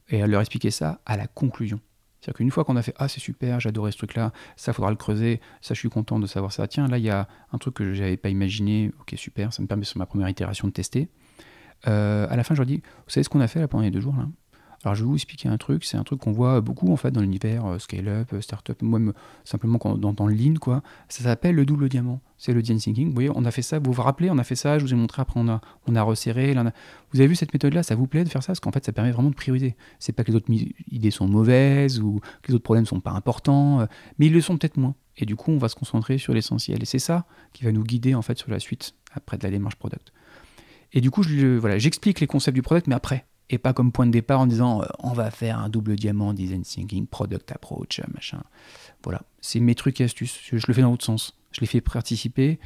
et à leur expliquer ça à la conclusion. C'est-à-dire qu'une fois qu'on a fait Ah, c'est super, j'adorais ce truc-là, ça faudra le creuser, ça je suis content de savoir ça. Tiens, là il y a un truc que je n'avais pas imaginé, ok, super, ça me permet sur ma première itération de tester. Euh, à la fin, je leur dis Vous savez ce qu'on a fait là, pendant les deux jours là? Alors je vais vous expliquer un truc, c'est un truc qu'on voit beaucoup en fait dans l'univers euh, scale-up, euh, start-up, moi simplement quand, dans, dans le lean quoi. Ça s'appelle le double diamant. C'est le design thinking. Vous voyez, on a fait ça. Vous vous rappelez, on a fait ça. Je vous ai montré. Après, on a, resserré. Vous avez vu cette méthode-là? Ça vous plaît de faire ça? Parce qu'en fait, ça permet vraiment de prioriser. C'est pas que les autres idées sont mauvaises ou que les autres problèmes sont pas importants, euh, mais ils le sont peut-être moins. Et du coup, on va se concentrer sur l'essentiel. Et c'est ça qui va nous guider en fait sur la suite après de la démarche product. Et du coup, voilà, j'explique les concepts du product, mais après et pas comme point de départ en disant euh, on va faire un double diamant design thinking, product approach, machin. Voilà, c'est mes trucs et astuces. Je, le fais dans l'autre sens. Je les fais participer,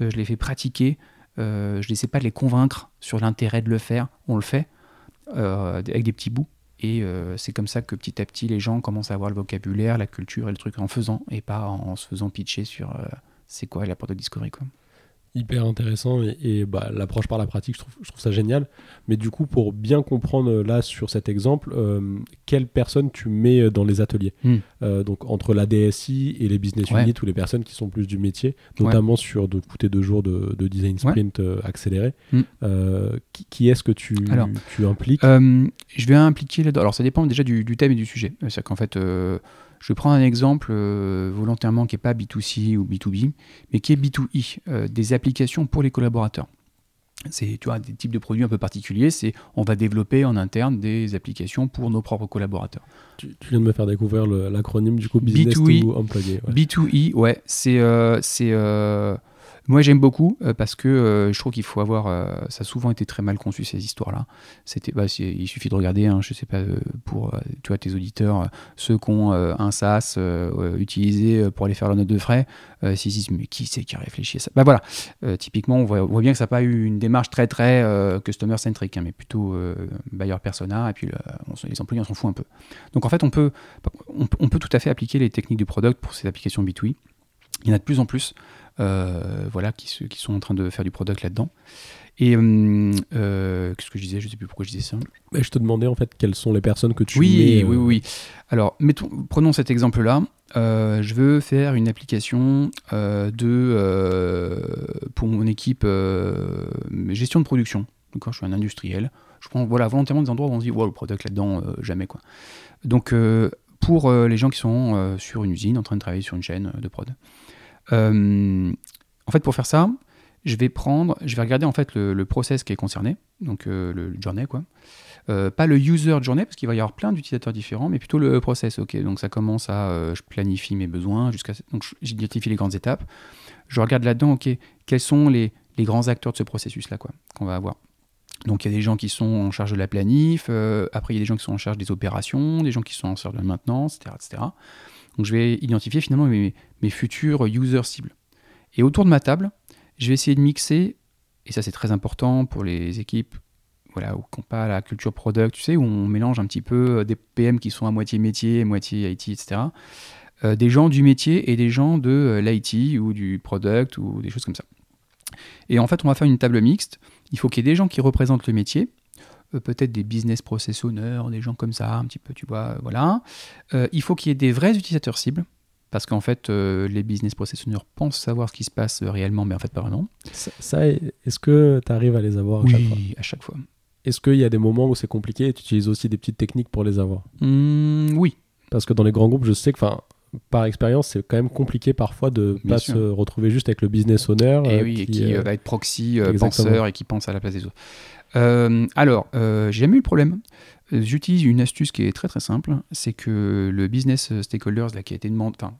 euh, je les fais pratiquer. Euh, je n'essaie pas de les convaincre sur l'intérêt de le faire. On le fait avec des petits bouts. Et c'est comme ça que petit à petit les gens commencent à avoir le vocabulaire, la culture et le truc en faisant et pas en, se faisant pitcher sur c'est quoi la product discovery. Quoi hyper intéressant et, bah, l'approche par la pratique, je trouve, je trouve, ça génial. Mais du coup, pour bien comprendre euh, là sur cet exemple, euh, quelles personnes tu mets euh, dans les ateliers hmm. Donc entre la DSI et les business units ou les personnes qui sont plus du métier, notamment sur de, tes deux jours de, design sprint accéléré. Hmm. qui, est-ce que tu, tu impliques? Je vais impliquer Alors ça dépend déjà du, du thème et du sujet. C'est-à-dire qu'en fait je prends un exemple euh, volontairement qui n'est pas B2C ou B2B, mais qui est B2E, euh, des applications pour les collaborateurs. C'est tu vois, des types de produits un peu particuliers, c'est on va développer en interne des applications pour nos propres collaborateurs. Tu, viens de me faire découvrir l'acronyme du coup Business B2E, to Employee. B2E, ouais, c'est... Euh, c'est moi, j'aime beaucoup euh, parce que euh, je trouve qu'il faut avoir. Euh, ça a souvent été très mal conçu ces histoires-là. C'était, bah, il suffit de regarder, hein, je sais pas, pour tu tes auditeurs, ceux qui ont un SaaS utilisé pour aller faire la note de frais, s'ils disent mais qui c'est qui a réfléchi à ça? Bah voilà, typiquement, on voit, bien que ça n'a pas eu une démarche très très customer centric, hein, mais plutôt buyer persona. Et puis les employés on s'en fout un peu. Donc en fait, on peut, on, on peut tout à fait appliquer les techniques du product pour ces applications B2B. Il y en a de plus en plus. Euh, voilà, qui, qui, sont en train de faire du product là-dedans. Et euh, euh, qu'est-ce que je disais? Je ne sais plus pourquoi je disais ça. Bah, je te demandais en fait quelles sont les personnes que tu oui, Oui, oui, oui. Alors, mettons, prenons cet exemple-là. je veux faire une application de, pour mon équipe gestion de production. D'accord, je suis un industriel. Je prends voilà, volontairement des endroits où on se dit, wow, le product là-dedans, jamais quoi. Donc, pour les gens qui sont sur une usine, en train de travailler sur une chaîne de prod. Euh, en fait, pour faire ça, je vais prendre, je vais regarder en fait le, process qui est concerné, donc euh, le, journey quoi. Euh, pas le user journey parce qu'il va y avoir plein d'utilisateurs différents, mais plutôt le process. Ok, donc ça commence à, je planifie mes besoins jusqu'à, donc j'identifie les grandes étapes. Je regarde là-dedans, ok, quels sont les, les, grands acteurs de ce processus là quoi qu'on va avoir. Donc il y a des gens qui sont en charge de la planif, après il y a des gens qui sont en charge des opérations, des gens qui sont en charge de la maintenance, etc., etc. Donc je vais identifier finalement mes, futurs users cibles. Et autour de ma table, je vais essayer de mixer, et ça c'est très important pour les équipes voilà, qui n'ont pas la culture product, tu sais, où on mélange un petit peu euh, des PM qui sont à moitié métier, moitié IT, etc. Euh, des gens du métier et des gens de euh, l'IT ou du product ou des choses comme ça. Et en fait, on va faire une table mixte. Il faut qu'il y ait des gens qui représentent le métier, peut-être des business process owners, des gens comme ça, un petit peu, tu vois, voilà. Euh, il faut qu'il y ait des vrais utilisateurs cibles, parce qu'en fait, euh, les business process owners pensent savoir ce qui se passe réellement, mais en fait, pas vraiment. Ça, est-ce que tu arrives à les avoir à chaque fois? à chaque fois. Est-ce qu'il y a des moments où c'est compliqué et tu utilises aussi des petites techniques pour les avoir? Mmh, Oui. Parce que dans les grands groupes, je sais que, par expérience, c'est quand même compliqué parfois de ne pas se retrouver juste avec le business owner. Et oui, et qui va être proxy, penseur et qui pense à la place des autres. Euh, alors, euh, j'ai jamais eu le problème. J'utilise une astuce qui est très très simple, c'est que le business stakeholders là, qui a été demandé, enfin,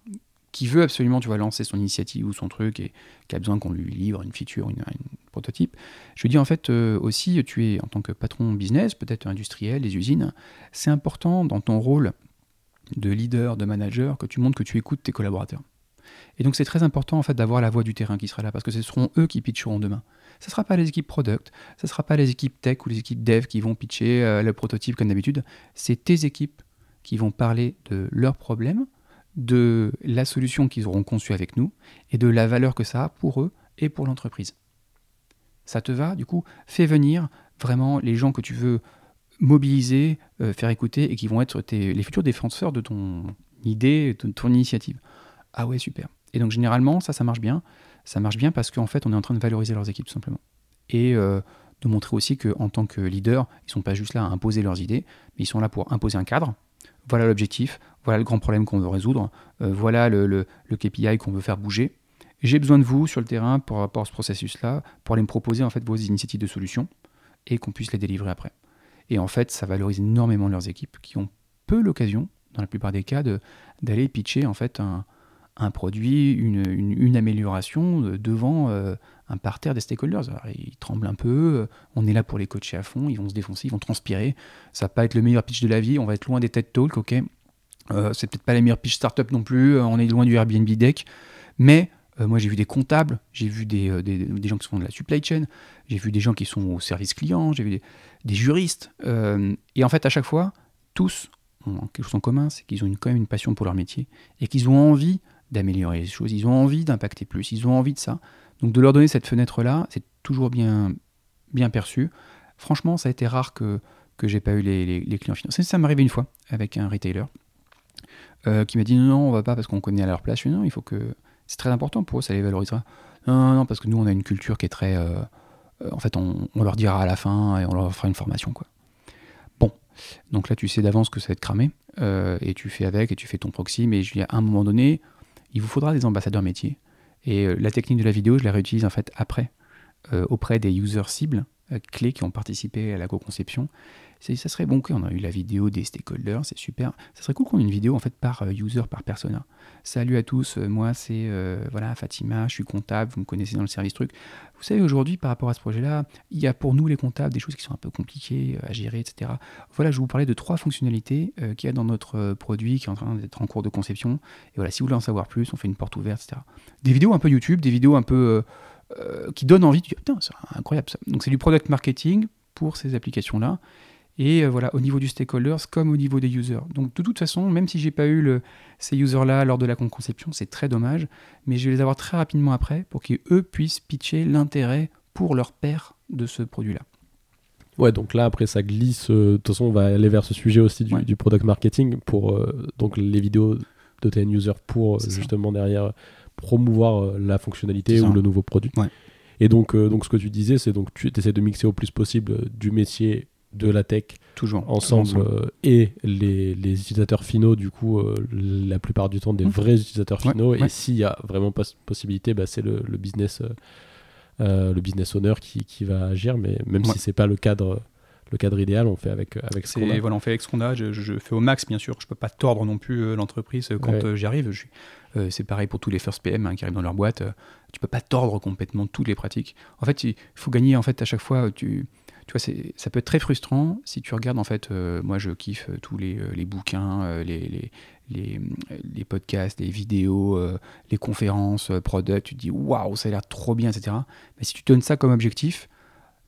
qui veut absolument tu vois, lancer son initiative ou son truc et qui a besoin qu'on lui livre une feature, une, prototype, je lui dis en fait euh, aussi, tu es en tant que patron business, peut-être industriel, des usines, c'est important dans ton rôle de leader, de manager, que tu montres que tu écoutes tes collaborateurs. Et donc c'est très important en fait d'avoir la voix du terrain qui sera là, parce que ce seront eux qui pitcheront demain. Ce ne sera pas les équipes product, ce ne sera pas les équipes tech ou les équipes dev qui vont pitcher euh, le prototype comme d'habitude. C'est tes équipes qui vont parler de leurs problèmes, de la solution qu'ils auront conçue avec nous et de la valeur que ça a pour eux et pour l'entreprise. Ça te va? Du coup, fais venir vraiment les gens que tu veux mobiliser, euh, faire écouter et qui vont être les futurs défenseurs de ton idée, de ton initiative. Ah ouais, super. Et donc généralement, ça, ça marche bien. Ça marche bien parce qu'en fait, on est en train de valoriser leurs équipes simplement. Et euh, de montrer aussi qu'en tant que leader, ils ne sont pas juste là à imposer leurs idées, mais ils sont là pour imposer un cadre. Voilà l'objectif, voilà le grand problème qu'on veut résoudre, euh, voilà le, le, le KPI qu'on veut faire bouger. J'ai besoin de vous sur le terrain par rapport à ce processus-là, pour aller me proposer en fait vos initiatives de solutions et qu'on puisse les délivrer après. Et en fait, ça valorise énormément leurs équipes qui ont peu l'occasion, dans la plupart des cas, d'aller pitcher en fait un, un produit, une, une, amélioration devant euh, un parterre des stakeholders. ils tremblent un peu, euh, on est là pour les coacher à fond, ils vont se défoncer, ils vont transpirer. Ça va pas être le meilleur pitch de la vie, on va être loin des TED Talks, ok. Euh, c'est peut-être pas la meilleure pitch startup non plus, on est loin du Airbnb deck, mais moi j'ai vu des comptables, j'ai vu des, des, gens qui sont de la supply chain, j'ai vu des gens qui sont au service client, j'ai vu des, juristes. et en fait, à chaque fois, tous ont quelque chose en commun, c'est qu'ils ont quand même une passion pour leur métier et qu'ils ont envie d'améliorer les choses, ils ont envie d'impacter plus, ils ont envie de ça. Donc de leur donner cette fenêtre-là, c'est toujours bien, bien perçu. Franchement, ça a été rare que, que j'ai pas eu les, les, clients finaux. Ça, m'est arrivé une fois avec un retailer euh, qui m'a dit non, non, on va pas parce qu'on connaît à leur place. Je non, il faut que. C'est très important pour eux, ça les valorisera. Non, non, parce que nous, on a une culture qui est très. Euh, euh, en fait, on, on, leur dira à la fin et on leur fera une formation, quoi. Bon, donc là, tu sais d'avance que ça va être cramé et tu fais avec et tu fais ton proxy, mais à un moment donné, il vous faudra des ambassadeurs métiers. Et euh, la technique de la vidéo, je la réutilise en fait après, euh, auprès des users cibles euh, clés qui ont participé à la co-conception ça serait bon qu'on a eu la vidéo des stakeholders, c'est super. Ça serait cool qu'on ait une vidéo en fait par euh, user, par persona. Salut à tous, euh, moi c'est euh, voilà Fatima, je suis comptable, vous me connaissez dans le service truc. Vous savez aujourd'hui par rapport à ce projet-là, il y a pour nous les comptables des choses qui sont un peu compliquées à gérer, etc. Voilà, je vais vous parler de trois fonctionnalités qu'il y a dans notre produit qui est en train d'être en cours de conception. Et voilà, si vous voulez en savoir plus, on fait une porte ouverte, etc. Des vidéos un peu YouTube, des vidéos un peu qui donnent envie. De... Putain, c'est incroyable ça. Donc c'est du product marketing pour ces applications-là et euh, voilà, au niveau du stakeholders comme au niveau des users. Donc de toute façon, même si j'ai pas eu le, ces users-là lors de la conception, c'est très dommage, mais je vais les avoir très rapidement après pour qu'eux puissent pitcher l'intérêt pour leur père de ce produit-là. Ouais, donc là après ça glisse. Euh, de toute façon, on va aller vers ce sujet aussi du, product marketing pour euh, donc les vidéos de TN user pour justement derrière promouvoir la fonctionnalité ou le nouveau produit. Et donc, donc ce que tu disais, c'est donc tu essaies de mixer au plus possible du métier de la tech toujours. ensemble euh, et les, utilisateurs finaux du coup euh, la plupart du temps des mmh. vrais utilisateurs finaux. Et s'il y a vraiment pas possibilité bah, c'est le, business euh, le business owner qui, qui, va agir. Mais même si c'est pas le cadre le cadre idéal on fait avec avec ce qu'on a. voilà on fait avec ce qu'on a. Je, fais au max bien sûr. Je peux pas tordre non plus l'entreprise quand j'y arrive c'est pareil pour tous les first PM hein, qui arrivent dans leur boîte tu peux pas tordre complètement toutes les pratiques. En fait il faut gagner en fait à chaque fois tu tu vois, ça peut être très frustrant si tu regardes, en fait, euh, moi je kiffe euh, tous les, euh, les bouquins, les, les, les, podcasts, les vidéos, les conférences, product, tu te dis waouh, ça a l'air trop bien, etc. Mais si tu donnes ça comme objectif,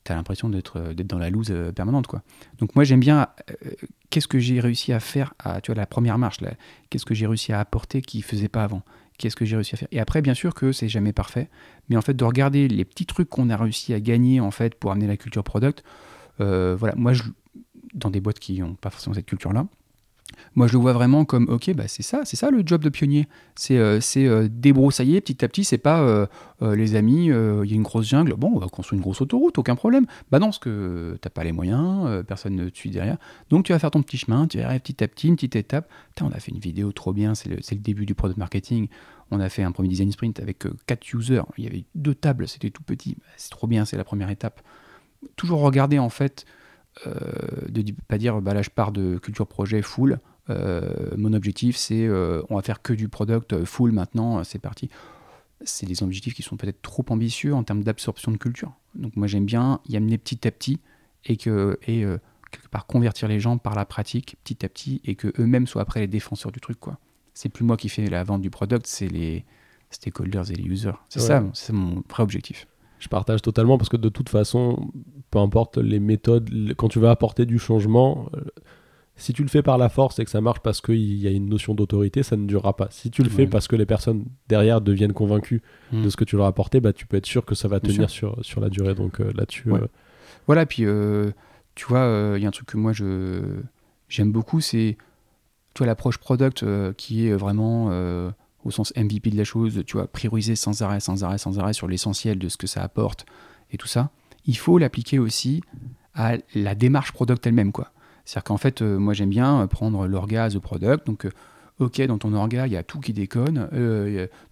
tu as l'impression d'être dans la loose permanente. Quoi. Donc moi j'aime bien qu'est-ce que j'ai réussi à faire à tu vois, la première marche, qu'est-ce que j'ai réussi à apporter qui ne faisait pas avant? Qu'est-ce que j'ai réussi à faire. Et après, bien sûr que c'est jamais parfait, mais en fait, de regarder les petits trucs qu'on a réussi à gagner en fait pour amener la culture product, euh, voilà, moi, je, dans des boîtes qui n'ont pas forcément cette culture-là, moi, je le vois vraiment comme, ok, bah c'est ça, c'est ça le job de pionnier. C'est euh, euh, débroussailler petit à petit. C'est pas, euh, les amis, il y a une grosse jungle, bon, on va construire une grosse autoroute, aucun problème. Bah non, parce que t'as pas les moyens, personne ne te suit derrière. Donc tu vas faire ton petit chemin, tu vas arriver petit à petit, une petite étape. on a fait une vidéo trop bien, c'est le, le, début du product marketing. On a fait un premier design sprint avec 4 users. Il y avait deux tables, c'était tout petit. Bah, c'est trop bien, c'est la première étape. Toujours regarder en fait euh, de pas dire bah là je pars de culture projet full. Euh, mon objectif c'est euh, on va faire que du product full maintenant, c'est parti. C'est des objectifs qui sont peut-être trop ambitieux en termes d'absorption de culture. Donc moi j'aime bien y amener petit à petit et que et quelque part convertir les gens par la pratique petit à petit et que eux-mêmes soient après les défenseurs du truc quoi. C'est plus moi qui fais la vente du product, c'est les stakeholders et les users. C'est ça, c'est mon vrai objectif. Je partage totalement parce que de toute façon, peu importe les méthodes, quand tu vas apporter du changement, euh, si tu le fais par la force et que ça marche parce qu'il y a une notion d'autorité, ça ne durera pas. Si tu le fais parce que les personnes derrière deviennent convaincues hmm. de ce que tu leur as apporté, bah, tu peux être sûr que ça va tenir sur, sur la durée. Donc euh, là-dessus. Euh, voilà, puis tu vois, il y a un truc que moi je j'aime beaucoup, c'est toi l'approche product qui est vraiment au sens MVP de la chose, tu vois, prioriser sans arrêt, sans arrêt, sans arrêt sur l'essentiel de ce que ça apporte et tout ça, il faut l'appliquer aussi à la démarche product elle-même, quoi. C'est-à-dire qu'en fait, euh, moi j'aime bien euh, prendre l'orga as product, donc euh, ok, dans ton orga, il y a tout qui déconne,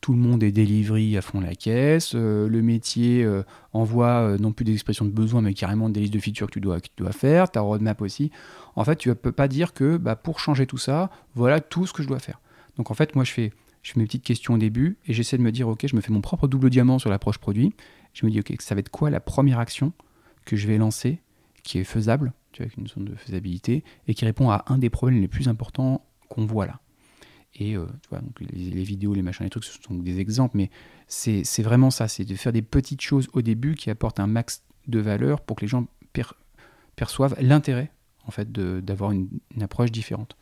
tout le monde est delivery à fond la caisse, le métier envoie non plus des expressions de besoin, mais carrément des listes de features que tu dois, que tu dois faire, ta roadmap aussi. En fait, tu ne peux pas dire que bah, pour changer tout ça, voilà tout ce que je dois faire. Donc en fait, moi je fais je fais mes petites questions au début et j'essaie de me dire, ok, je me fais mon propre double diamant sur l'approche produit. Je me dis, ok, ça va être quoi la première action que je vais lancer qui est faisable, tu vois, avec une zone de faisabilité, et qui répond à un des problèmes les plus importants qu'on voit là. Et euh, tu vois, donc les, vidéos, les machins, les trucs, ce sont des exemples, mais c'est vraiment ça, c'est de faire des petites choses au début qui apportent un max de valeur pour que les gens perçoivent l'intérêt en fait d'avoir une, approche différente.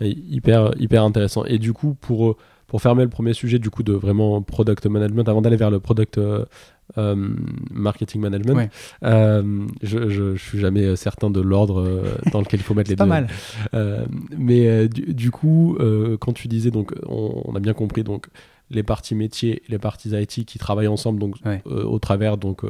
hyper, hyper intéressant. Et du coup, pour pour fermer le premier sujet du coup de vraiment product management, avant d'aller vers le product euh, euh, marketing management, euh, je, je, suis jamais certain de l'ordre dans lequel il faut mettre les pas deux. mal. mais du, coup, quand tu disais donc, on, a bien compris donc les parties métiers, les parties IT qui travaillent ensemble donc au travers donc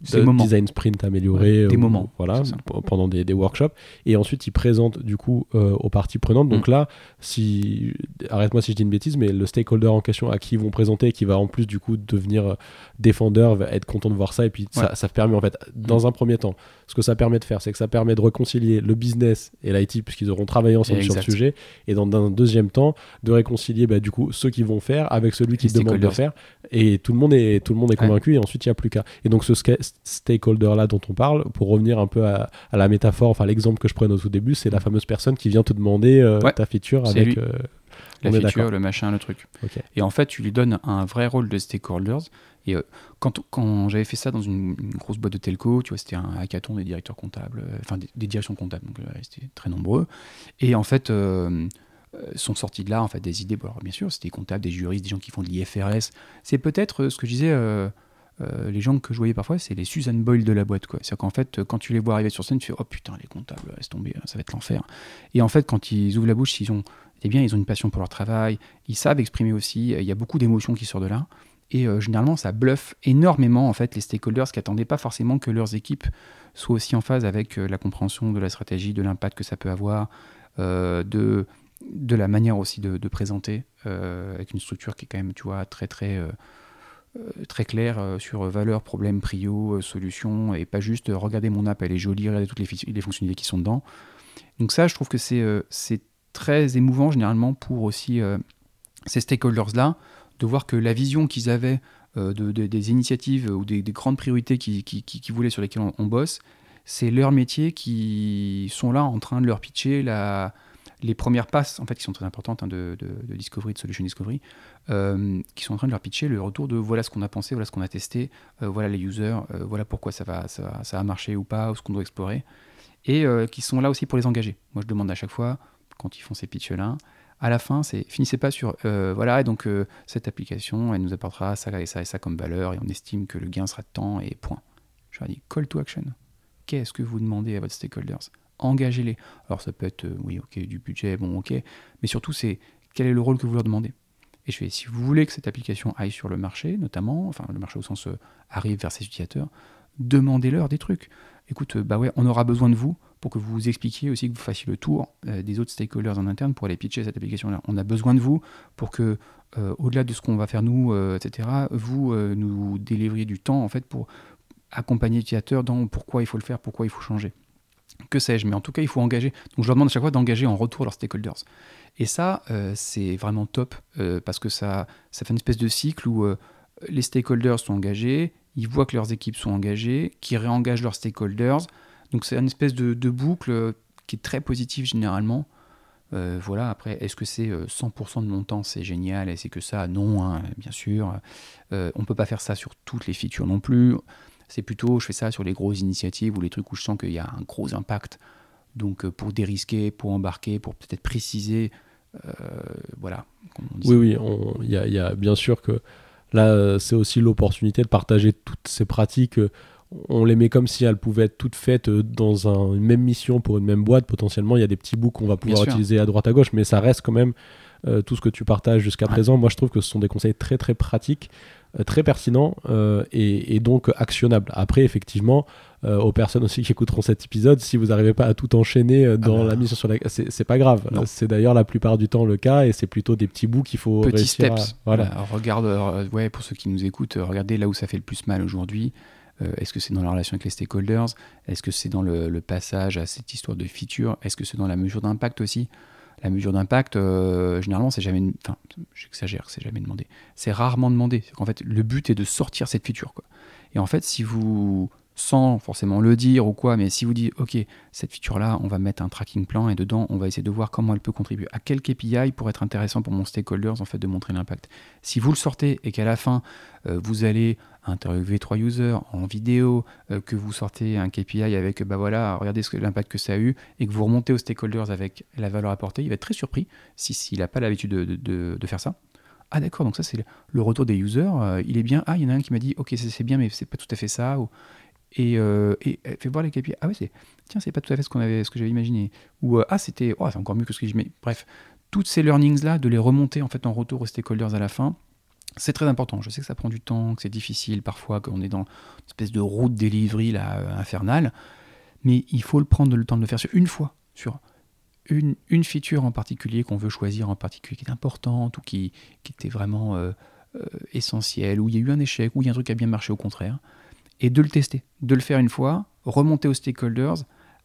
de design sprint amélioré, des moments, voilà, pendant des, des, workshops. Et ensuite, ils présentent du coup euh, aux parties prenantes. Donc mm. là, si arrête-moi si je dis une bêtise, mais le stakeholder en question à qui ils vont présenter, qui va en plus du coup devenir euh, défendeur, va être content de voir ça. Et puis ça, ça, permet en fait, dans mm. un premier temps, ce que ça permet de faire, c'est que ça permet de réconcilier le business et l'IT puisqu'ils auront travaillé ensemble sur le sujet. Et dans un deuxième temps, de réconcilier bah, du coup ceux qui vont faire avec celui qui demande de faire. Et tout le monde est tout le monde est convaincu. Et ensuite, il n'y a plus qu'à. Et donc ce stakeholder-là dont on parle, pour revenir un peu à, la métaphore, enfin l'exemple que je prenais au tout début, c'est la mm. fameuse personne qui vient te demander euh, ta feature avec... Euh, la feature, le machin, le truc. Et en fait, tu lui donnes un vrai rôle de stakeholders. Et euh, quand, quand j'avais fait ça dans une, grosse boîte de telco, tu vois, c'était un hackathon des directeurs comptables, enfin des, directions comptables, donc c'était très nombreux. Et en fait, sont sortis de là en fait des idées. Bon, alors, bien sûr, c'était des comptables, des juristes, des gens qui font de l'IFRS. C'est peut-être ce que je disais. Euh, les gens que je voyais parfois, c'est les Susan Boyle de la boîte. C'est-à-dire qu'en fait, quand tu les vois arriver sur scène, tu fais Oh putain, les comptables, laisse tomber, ça va être l'enfer. Et en fait, quand ils ouvrent la bouche, ils ont, eh bien, ils ont une passion pour leur travail, ils savent exprimer aussi, il y a beaucoup d'émotions qui sortent de là. Et euh, généralement, ça bluffe énormément en fait les stakeholders qui n'attendaient pas forcément que leurs équipes soient aussi en phase avec euh, la compréhension de la stratégie, de l'impact que ça peut avoir, de, la manière aussi de, de présenter, avec une structure qui est quand même, tu vois, très très euh, très clair euh, sur valeur, problème, prio, euh, solution, et pas juste regarder mon app, elle est jolie, regardez toutes les, fonctionnalités qui sont dedans. Donc ça, je trouve que c'est très émouvant généralement pour aussi ces stakeholders-là, de voir que la vision qu'ils avaient de, des initiatives ou des, grandes priorités qu'ils qui, voulaient sur lesquelles on bosse, c'est leur métier qui sont là en train de leur pitcher la, les premières passes, en fait, qui sont très importantes hein, de, Discovery, de Solution Discovery, euh, qui sont en train de leur pitcher le retour de voilà ce qu'on a pensé, voilà ce qu'on a testé, euh, voilà les users, euh, voilà pourquoi ça va, ça, ça, a marché ou pas, ou ce qu'on doit explorer, et qui sont là aussi pour les engager. Moi, je demande à chaque fois, quand ils font ces pitches-là, à la fin, c'est finissez pas sur voilà, et donc cette application, elle nous apportera ça et ça et ça comme valeur, et on estime que le gain sera de temps, et point. Je leur dis call to action. Qu'est-ce que vous demandez à votre stakeholders? Engagez-les. Alors ça peut être, euh, oui, ok, du budget, bon, ok, mais surtout c'est quel est le rôle que vous leur demandez. Et je fais, si vous voulez que cette application aille sur le marché, notamment, enfin le marché au sens euh, arrive vers ses utilisateurs, demandez-leur des trucs. Écoute, euh, bah ouais, on aura besoin de vous pour que vous expliquiez aussi, que vous fassiez le tour des autres stakeholders en interne pour aller pitcher cette application-là. On a besoin de vous pour que, au-delà de ce qu'on va faire nous, etc., vous nous délivriez du temps en fait pour accompagner l'utilisateur dans pourquoi il faut le faire, pourquoi il faut changer que sais-je, mais en tout cas, il faut engager. Donc, je leur demande à chaque fois d'engager en retour leurs stakeholders. Et ça, euh, c'est vraiment top euh, parce que ça, ça fait une espèce de cycle où euh, les stakeholders sont engagés, ils voient que leurs équipes sont engagées, qui réengagent leurs stakeholders. Donc, c'est une espèce de, boucle qui est très positive généralement. voilà, après, est-ce que c'est 100% de mon temps, c'est génial, et c'est que ça? Non, hein, bien sûr. on ne peut pas faire ça sur toutes les features non plus. C'est plutôt, je fais ça sur les grosses initiatives ou les trucs où je sens qu'il y a un gros impact. Donc pour dérisquer, pour embarquer, pour peut-être préciser, voilà. Oui, oui, il y, y, a bien sûr que là, c'est aussi l'opportunité de partager toutes ces pratiques on les met comme si elles pouvaient être toutes faites euh, dans une même mission pour une même boîte. Potentiellement, il y a des petits bouts qu'on va pouvoir utiliser à droite à gauche, mais ça reste quand même euh, tout ce que tu partages jusqu'à présent. Moi, je trouve que ce sont des conseils très très pratiques, euh, très pertinents et, donc actionnables. Après, effectivement, aux personnes aussi qui écouteront cet épisode, si vous n'arrivez pas à tout enchaîner ah dans bah. la mission sur la, c'est pas grave. C'est d'ailleurs la plupart du temps le cas et c'est plutôt des petits bouts qu'il faut petits steps. voilà. regarde, ouais, pour ceux qui nous écoutent, regardez là où ça fait le plus mal aujourd'hui. Euh, est-ce que c'est dans la relation avec les stakeholders? Est-ce que c'est dans le, passage à cette histoire de feature? Est-ce que c'est dans la mesure d'impact aussi? La mesure d'impact, euh, généralement, c'est jamais. Enfin, j'exagère, c'est jamais demandé. C'est rarement demandé. En fait, le but est de sortir cette feature. Quoi. Et en fait, si vous sans forcément le dire ou quoi, mais si vous dites, OK, cette feature-là, on va mettre un tracking plan et dedans, on va essayer de voir comment elle peut contribuer, à quel KPI pour être intéressant pour mon stakeholders, en fait, de montrer l'impact. Si vous le sortez et qu'à la fin, euh, vous allez interviewer trois users en vidéo, euh, que vous sortez un KPI avec, bah voilà, regardez l'impact que ça a eu, et que vous remontez aux stakeholders avec la valeur apportée, il va être très surpris s'il n'a pas l'habitude de, faire ça. Ah d'accord, donc ça c'est le retour des users, euh, il est bien, ah il y en a un qui m'a dit, ok c'est bien mais c'est pas tout à fait ça, ou et, euh, et fait voir les KPI. Ah ouais, c'est tiens, c'est pas tout à fait ce qu'on avait, ce que j'avais imaginé. Ou euh, ah, c'était, oh, c'est encore mieux que ce que j'imagine. Bref, toutes ces learnings là, de les remonter en fait en retour aux stakeholders à la fin, c'est très important. Je sais que ça prend du temps, que c'est difficile parfois, qu'on est dans une espèce de route delivery là euh, infernale, mais il faut le prendre le temps de le faire sur une fois, sur une, une feature en particulier qu'on veut choisir en particulier qui est importante ou qui, qui était vraiment euh, essentielle, où il y a eu un échec, où il y a un truc qui a bien marché au contraire et de le tester, de le faire une fois, remonter aux stakeholders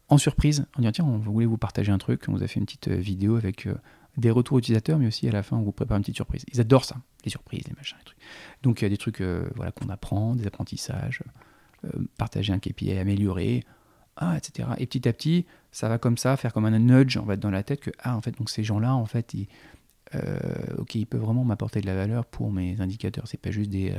en surprise, en disant tiens, on voulait vous partager un truc, on vous a fait une petite euh, vidéo avec euh, des retours utilisateurs, mais aussi à la fin, on vous prépare une petite surprise. Ils adorent ça, les surprises, les machins, les trucs. Donc il y a des trucs euh, voilà, qu'on apprend, des apprentissages, partager un KPI amélioré, ah, etc. Et petit à petit, ça va comme ça, faire comme un nudge en fait, dans la tête que, ah, en fait, donc ces gens-là, en fait, ils, ok, ils peuvent vraiment m'apporter de la valeur pour mes indicateurs. C'est pas juste des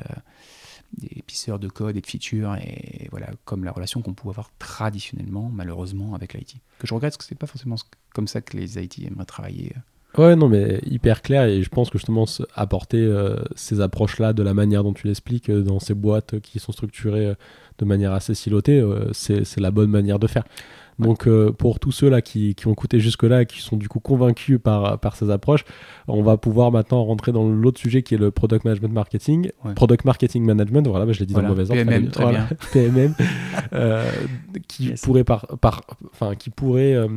des pisseurs de code et de features, et voilà, comme la relation qu'on pouvait avoir traditionnellement, malheureusement, avec l'IT. Que je regrette parce que c'est pas forcément comme ça que les IT aimeraient travailler. Ouais, non, mais hyper clair, et je pense que justement, apporter euh, ces approches-là de la manière dont tu l'expliques, euh, dans ces boîtes qui sont structurées euh, de manière assez silotée, c'est la bonne manière de faire. Donc euh, pour tous ceux là qui, qui ont écouté jusque-là et qui sont du coup convaincus par, par ces approches, on va pouvoir maintenant rentrer dans l'autre sujet qui est le product management marketing, product marketing management. Voilà, bah, je l'ai dit dans le mauvais ordre. PMM, très bien. PMM, euh, qui pourrait par, par, enfin qui pourrait euh,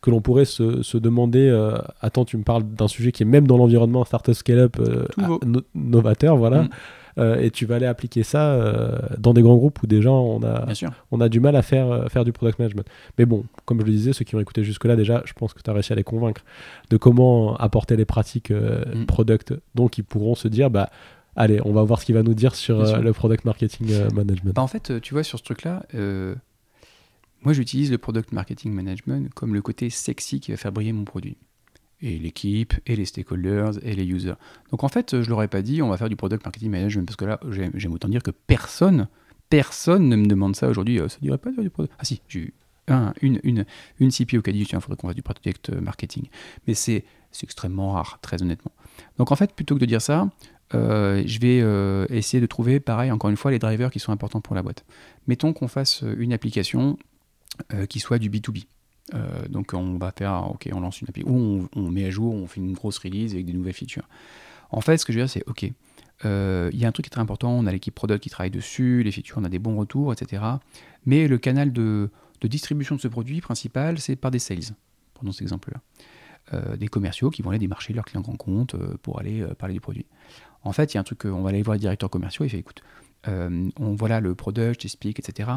que l'on pourrait se, se demander. attends, tu me parles d'un sujet qui est même dans l'environnement startup scale-up novateur, voilà. Mm. Euh, et tu vas aller appliquer ça euh, dans des grands groupes où déjà on a, on a du mal à faire, euh, faire du product management. Mais bon, comme je le disais, ceux qui ont écouté jusque-là, déjà, je pense que tu as réussi à les convaincre de comment apporter les pratiques mm. product. Donc ils pourront se dire, bah, allez, on va voir ce qu'il va nous dire sur le product marketing management. Bah, en fait, tu vois, sur ce truc-là, moi j'utilise le product marketing management comme le côté sexy qui va faire briller mon produit et l'équipe, et les stakeholders, et les users. Donc en fait, je leur ai pas dit, on va faire du product marketing management, parce que là, j'aime autant dire que personne, personne ne me demande ça aujourd'hui. Euh, ça dirait pas du product. Ah si, j'ai eu un, une, une, une CPO qui a dit, tiens, il faudrait qu'on fasse du product marketing. Mais c'est extrêmement rare, très honnêtement. Donc en fait, plutôt que de dire ça, euh, je vais euh, essayer de trouver, pareil, encore une fois, les drivers qui sont importants pour la boîte. Mettons qu'on fasse une application qui soit du B2B. Euh, donc on va faire, ok, on lance une appli, ou on, met à jour, on fait une grosse release avec des nouvelles features. En fait, ce que je veux dire, c'est, ok, euh, il y a un truc qui est très important, on a l'équipe product qui travaille dessus, les features, on a des bons retours, etc. Mais le canal de, distribution de ce produit principal, c'est par des sales, prenons cet exemple-là. Euh, des commerciaux qui vont aller démarcher leurs clients grand compte pour aller parler du produit. En fait, il y a un truc, on va aller voir les directeurs commerciaux, il fait, écoute, on voit le product, j'explique, etc.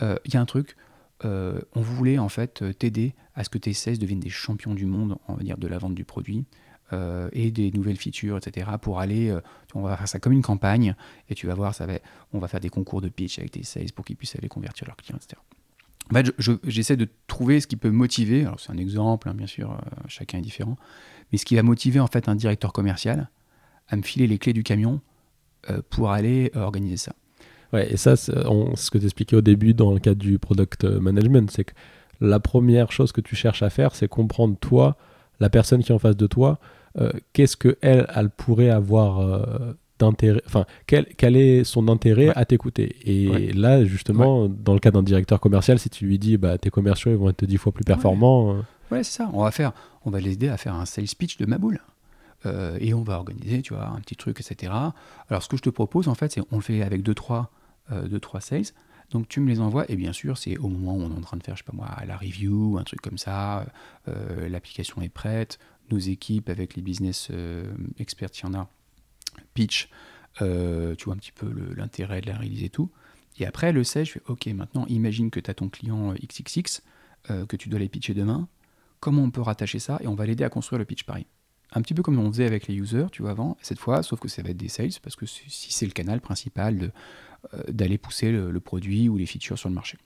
Il y a un truc, euh, on voulait en fait euh, t'aider à ce que tes sales deviennent des champions du monde, on va dire, de la vente du produit. Euh, et des nouvelles features, etc. Pour aller, on va faire ça comme une campagne, et tu vas voir, ça va, on va faire des concours de pitch avec tes sales pour qu'ils puissent aller convertir leurs clients, etc. en fait, j'essaie de trouver ce qui peut motiver. Alors, c'est un exemple, hein, bien sûr, chacun est différent. Mais ce qui va motiver, en fait, un directeur commercial à me filer les clés du camion pour aller organiser ça. Ouais, et ça, c'est ce que tu expliquais au début dans le cadre du product management, c'est que la première chose que tu cherches à faire, c'est comprendre toi, la personne qui est en face de toi, euh, qu'est-ce que elle, elle pourrait avoir euh, d'intérêt, enfin, quel, quel, est son intérêt à t'écouter. Et là, justement, dans le cas d'un directeur commercial, si tu lui dis, bah, tes commerciaux, ils vont être dix fois plus performants. Euh. Ouais, c'est ça. On va faire, on va l'aider à faire un sales pitch de ma boule. et on va organiser, tu vois, un petit truc, etc. Alors, ce que je te propose, en fait, c'est on le fait avec deux, trois, deux, trois sales. Donc tu me les envoies et bien sûr c'est au moment où on est en train de faire, je sais pas moi, la review, un truc comme ça, euh, l'application est prête, nos équipes avec les business euh, experts, il y en a, pitch, euh, tu vois un petit peu l'intérêt de la réaliser et tout. Et après le sais, je fais ok maintenant imagine que tu as ton client XXX, que tu dois les pitcher demain, comment on peut rattacher ça et on va l'aider à construire le pitch pareil? Un petit peu comme on faisait avec les users, tu vois, avant, cette fois, sauf que ça va être des sales, parce que si c'est le canal principal de, euh, d'aller pousser le, produit ou les features sur le marché.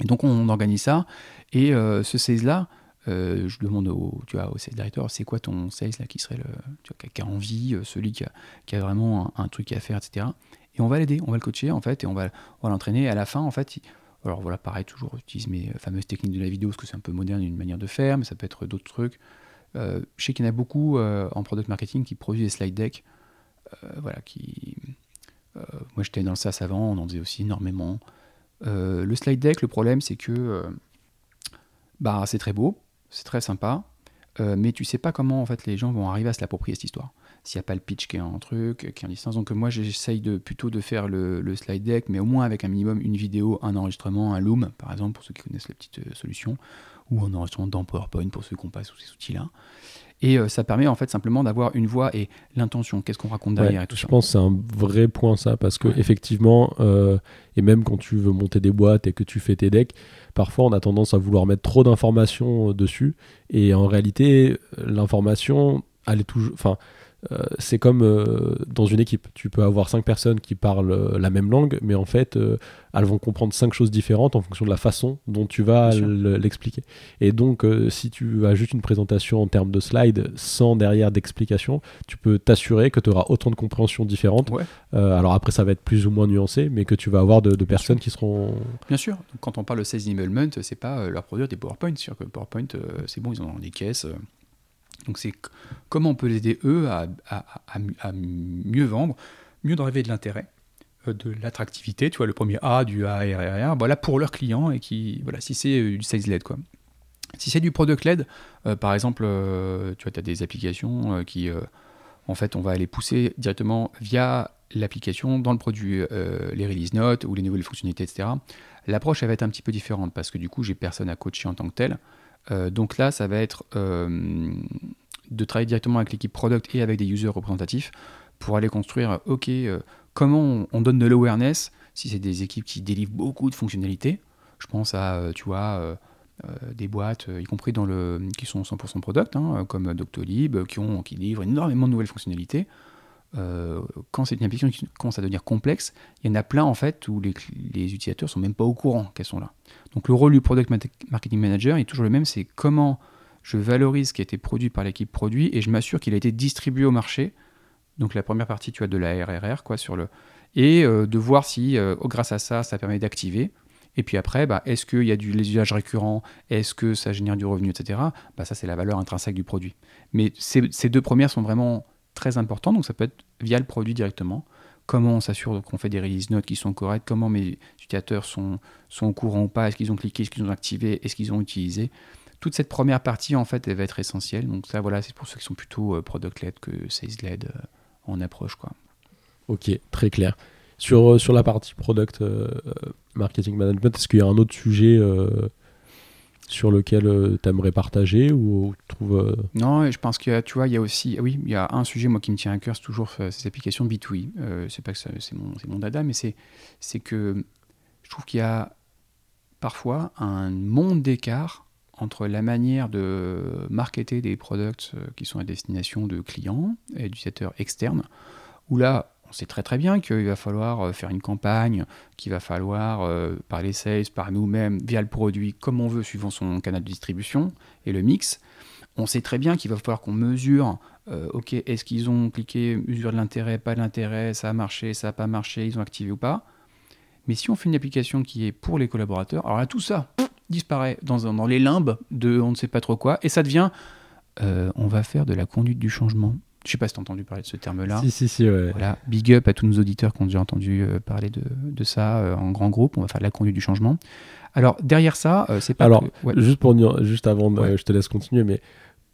Et donc on organise ça, et euh, ce sales-là, euh, je demande au, tu vois, au sales director, c'est quoi ton sales là qui serait le, tu vois, qui a envie, celui qui a, vraiment un, truc à faire, etc. Et on va l'aider, on va le coacher en fait, et on va, l'entraîner. À la fin, en fait, alors voilà, pareil, toujours j'utilise mes fameuses techniques de la vidéo, parce que c'est un peu moderne, une manière de faire, mais ça peut être d'autres trucs. je sais qu'il y en a beaucoup en product marketing qui produisent des slide decks, voilà, qui euh, moi, j'étais dans le SaaS avant, on en faisait aussi énormément. Euh, le slide deck, le problème, c'est que euh, bah, c'est très beau, c'est très sympa, mais tu sais pas comment en fait les gens vont arriver à se l'approprier cette histoire. S'il n'y a pas le pitch qui est un truc, qui est en distance. Donc moi j'essaye de, plutôt de faire le, slide deck, mais au moins avec un minimum une vidéo, un enregistrement, un Loom par exemple pour ceux qui connaissent la petite solution, ou un enregistrement dans PowerPoint pour ceux qui ont pas sous ces outils-là. Et euh, ça permet en fait simplement d'avoir une voix et l'intention, qu'est-ce qu'on raconte derrière et tout Je pense que c'est un vrai point ça, parce que effectivement, euh, et même quand tu veux monter des boîtes et que tu fais tes decks, parfois on a tendance à vouloir mettre trop d'informations euh, dessus, et en réalité, l'information, elle est toujours, enfin, euh, c'est comme euh, dans une équipe. Tu peux avoir cinq personnes qui parlent euh, la même langue, mais en fait, elles vont comprendre cinq choses différentes en fonction de la façon dont tu vas l'expliquer. Et donc, si tu as juste une présentation en termes de slides sans derrière d'explication, tu peux t'assurer que tu auras autant de compréhensions différentes. alors après, ça va être plus ou moins nuancé, mais que tu vas avoir de, personnes qui seront. Bien sûr. quand on parle de sales enablement, c'est pas leur produire des PowerPoint. C'est sûr que PowerPoint, c'est bon, ils ont des caisses. Donc c'est comment on peut les aider eux à, mieux vendre, mieux driver de l'intérêt, euh, de l'attractivité, tu vois, le premier A du ARRR, voilà, pour leurs clients et qui, voilà, si c'est euh, du sales-led, quoi. Si c'est du product-led, euh, par exemple, tu vois, tu as des applications qui, en fait, on va aller pousser directement via l'application dans le produit, les release notes ou les nouvelles fonctionnalités, etc. L'approche, elle va être un petit peu différente parce que du coup, j'ai personne à coacher en tant que tel. Euh, donc là, ça va être euh, de travailler directement avec l'équipe product et avec des users représentatifs pour aller construire, ok, euh, comment on, donne de l'awareness si c'est des équipes qui délivrent beaucoup de fonctionnalités. Je pense à, tu vois, des boîtes, y compris dans le, qui sont 100% product, hein, comme Doctolib, qui, ont, qui livrent énormément de nouvelles fonctionnalités. Euh, quand c'est une application qui commence à devenir complexe, il y en a plein en fait où les, les utilisateurs sont même pas au courant qu'elles sont là. Donc le rôle du product marketing manager est toujours le même, c'est comment je valorise ce qui a été produit par l'équipe produit et je m'assure qu'il a été distribué au marché. Donc la première partie, tu as de la RRR quoi sur le et euh, de voir si euh, grâce à ça, ça permet d'activer. Et puis après, bah, est-ce qu'il y a du les usages récurrents Est-ce que ça génère du revenu, etc. Bah, ça, c'est la valeur intrinsèque du produit. Mais ces deux premières sont vraiment très important, donc ça peut être via le produit directement. Comment on s'assure qu'on fait des release notes qui sont correctes, comment mes utilisateurs sont, sont au courant ou pas, est-ce qu'ils ont cliqué, est-ce qu'ils ont activé, est-ce qu'ils ont utilisé? Toute cette première partie, en fait, elle va être essentielle. Donc ça, voilà, c'est pour ceux qui sont plutôt euh, product-led que sales-led euh, en approche. Quoi. Ok, très clair. Sur, euh, sur la partie product marketing management, est-ce qu'il y a un autre sujet sur lequel euh, tu aimerais partager ou trouves euh, Non, je pense que tu vois, il y a aussi oui, il y a un sujet moi qui me tient à cœur, c'est toujours euh, ces applications B2B. Euh, c'est pas que c'est mon mon dada, mais c'est c'est que je trouve qu'il y a parfois un monde d'écart entre la manière de marketer des products qui sont à destination de clients et d'utilisateurs externes, où là, sait très très bien qu'il va falloir euh, faire une campagne, qu'il va falloir, euh, par les sales, par nous-mêmes, via le produit, comme on veut, suivant son canal de distribution et le mix. On sait très bien qu'il va falloir qu'on mesure, euh, ok, est-ce qu'ils ont cliqué, mesure de l'intérêt, pas de l'intérêt, ça a marché, ça n'a pas marché, ils ont activé ou pas. Mais si on fait une application qui est pour les collaborateurs, alors là, tout ça disparaît dans, dans les limbes de on ne sait pas trop quoi, et ça devient, on va faire de la conduite du changement. Je sais pas si tu as entendu parler de ce terme-là. Si, si, si, ouais. Voilà, big up à tous nos auditeurs qui ont déjà entendu euh, parler de, de ça euh, en grand groupe. On va faire de la conduite du changement. Alors, derrière ça, euh, c'est pas. Alors, que- ouais. juste, pour, juste avant, Ouais. je te laisse continuer, mais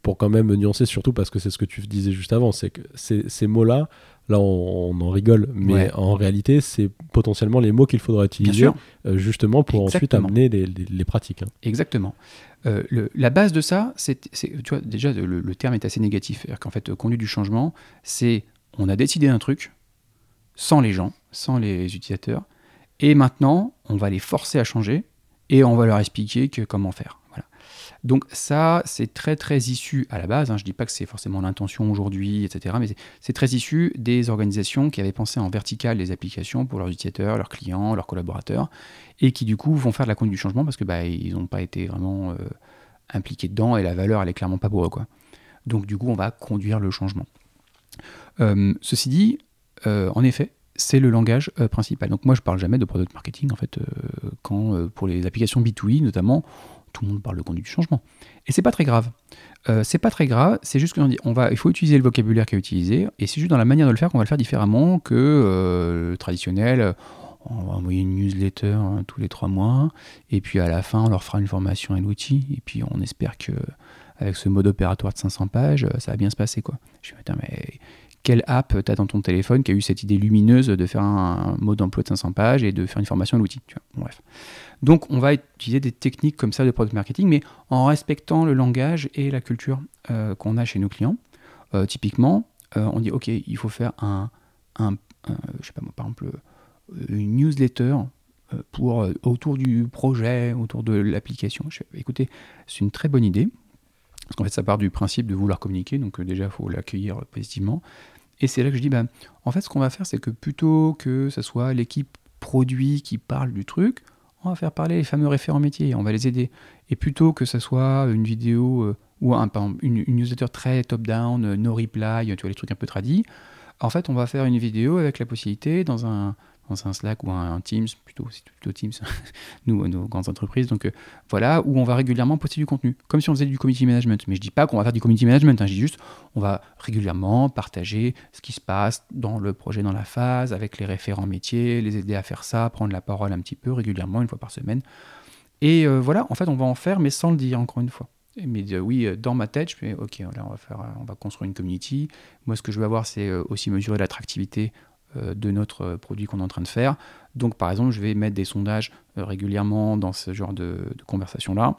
pour quand même nuancer, surtout parce que c'est ce que tu disais juste avant, c'est que ces, ces mots-là, là, on, on en rigole, mais Ouais. en réalité, c'est potentiellement les mots qu'il faudra utiliser euh, justement pour ensuite amener les, les- les pratiques. hein. exactement. Euh, le- la base de ça, c'est, tu vois, déjà, le, le terme est assez négatif. C'est-à-dire qu'en fait, euh, conduite du changement, c'est on a décidé un truc sans les gens, sans les utilisateurs, et maintenant, on va les forcer à changer et on va leur expliquer que comment faire. Donc ça, c'est très très issu à la base. hein. Je dis pas que c'est forcément l'intention aujourd'hui, etc. Mais c'est- très issu des organisations qui avaient pensé en vertical les applications pour leurs utilisateurs, leurs clients, leurs collaborateurs, et qui du coup vont faire de la conduite du changement parce que bah, ils n'ont pas été vraiment euh, impliqués dedans et la valeur elle est clairement pas pour eux quoi. Donc du coup on va conduire le changement. Euh, ceci dit, euh, en effet, c'est le langage principal. Donc moi je parle jamais de product marketing en fait quand pour les applications B2E notamment tout le monde parle de conduite du changement. Et c'est pas très grave. Euh, c'est pas très grave, c'est juste qu'on dit on va, il faut utiliser le vocabulaire qui est utilisé, et c'est juste dans la manière de le faire qu'on va le faire différemment que euh, le traditionnel. On va envoyer une newsletter hein, tous les trois mois, et puis à la fin on leur fera une formation à l'outil, et puis on espère que avec ce mode opératoire de 500 pages, euh, ça va bien se passer quoi. Je me dis, mais quelle app t'as dans ton téléphone qui a eu cette idée lumineuse de faire un, mode d'emploi de 500 pages et de faire une formation à l'outil tu Bref. Donc on va utiliser des techniques comme ça de product marketing, mais en respectant le langage et la culture euh, qu'on a chez nos clients. Euh, typiquement, euh, on dit ok, il faut faire un, un, je sais pas moi, par exemple, une newsletter pour autour du projet, autour de l'application. Écoutez, c'est une très bonne idée. Parce qu'en fait, ça part du principe de vouloir communiquer, donc déjà, il faut l'accueillir positivement. Et c'est là que je dis, bah, en fait, ce qu'on va faire, c'est que plutôt que ce soit l'équipe produit qui parle du truc, on va faire parler les fameux référents métiers, on va les aider. Et plutôt que ce soit une vidéo euh, ou un, une newsletter très top-down, euh, no reply, tu vois, les trucs un peu tradis, en fait, on va faire une vidéo avec la possibilité dans un, dans un Slack ou un, Teams, plutôt, c'est plutôt Teams, nous, nos grandes entreprises, donc euh, voilà, où on va régulièrement poster du contenu, comme si on faisait du community management. Mais je dis pas qu'on va faire du community management, hein, je dis juste, on va régulièrement partager ce qui se passe dans le projet, dans la phase, avec les référents métiers, les aider à faire ça, prendre la parole un petit peu régulièrement, une fois par semaine. Et euh, voilà, en fait, on va en faire, mais sans le dire, encore une fois. Mais euh, oui, dans ma tête, je fais, ok, là, on va, faire, on va construire une community. Moi, ce que je veux avoir, c'est aussi mesurer l'attractivité de notre euh, produit qu'on est en train de faire. Donc, par exemple, je vais mettre des sondages euh, régulièrement dans ce genre de, conversation-là.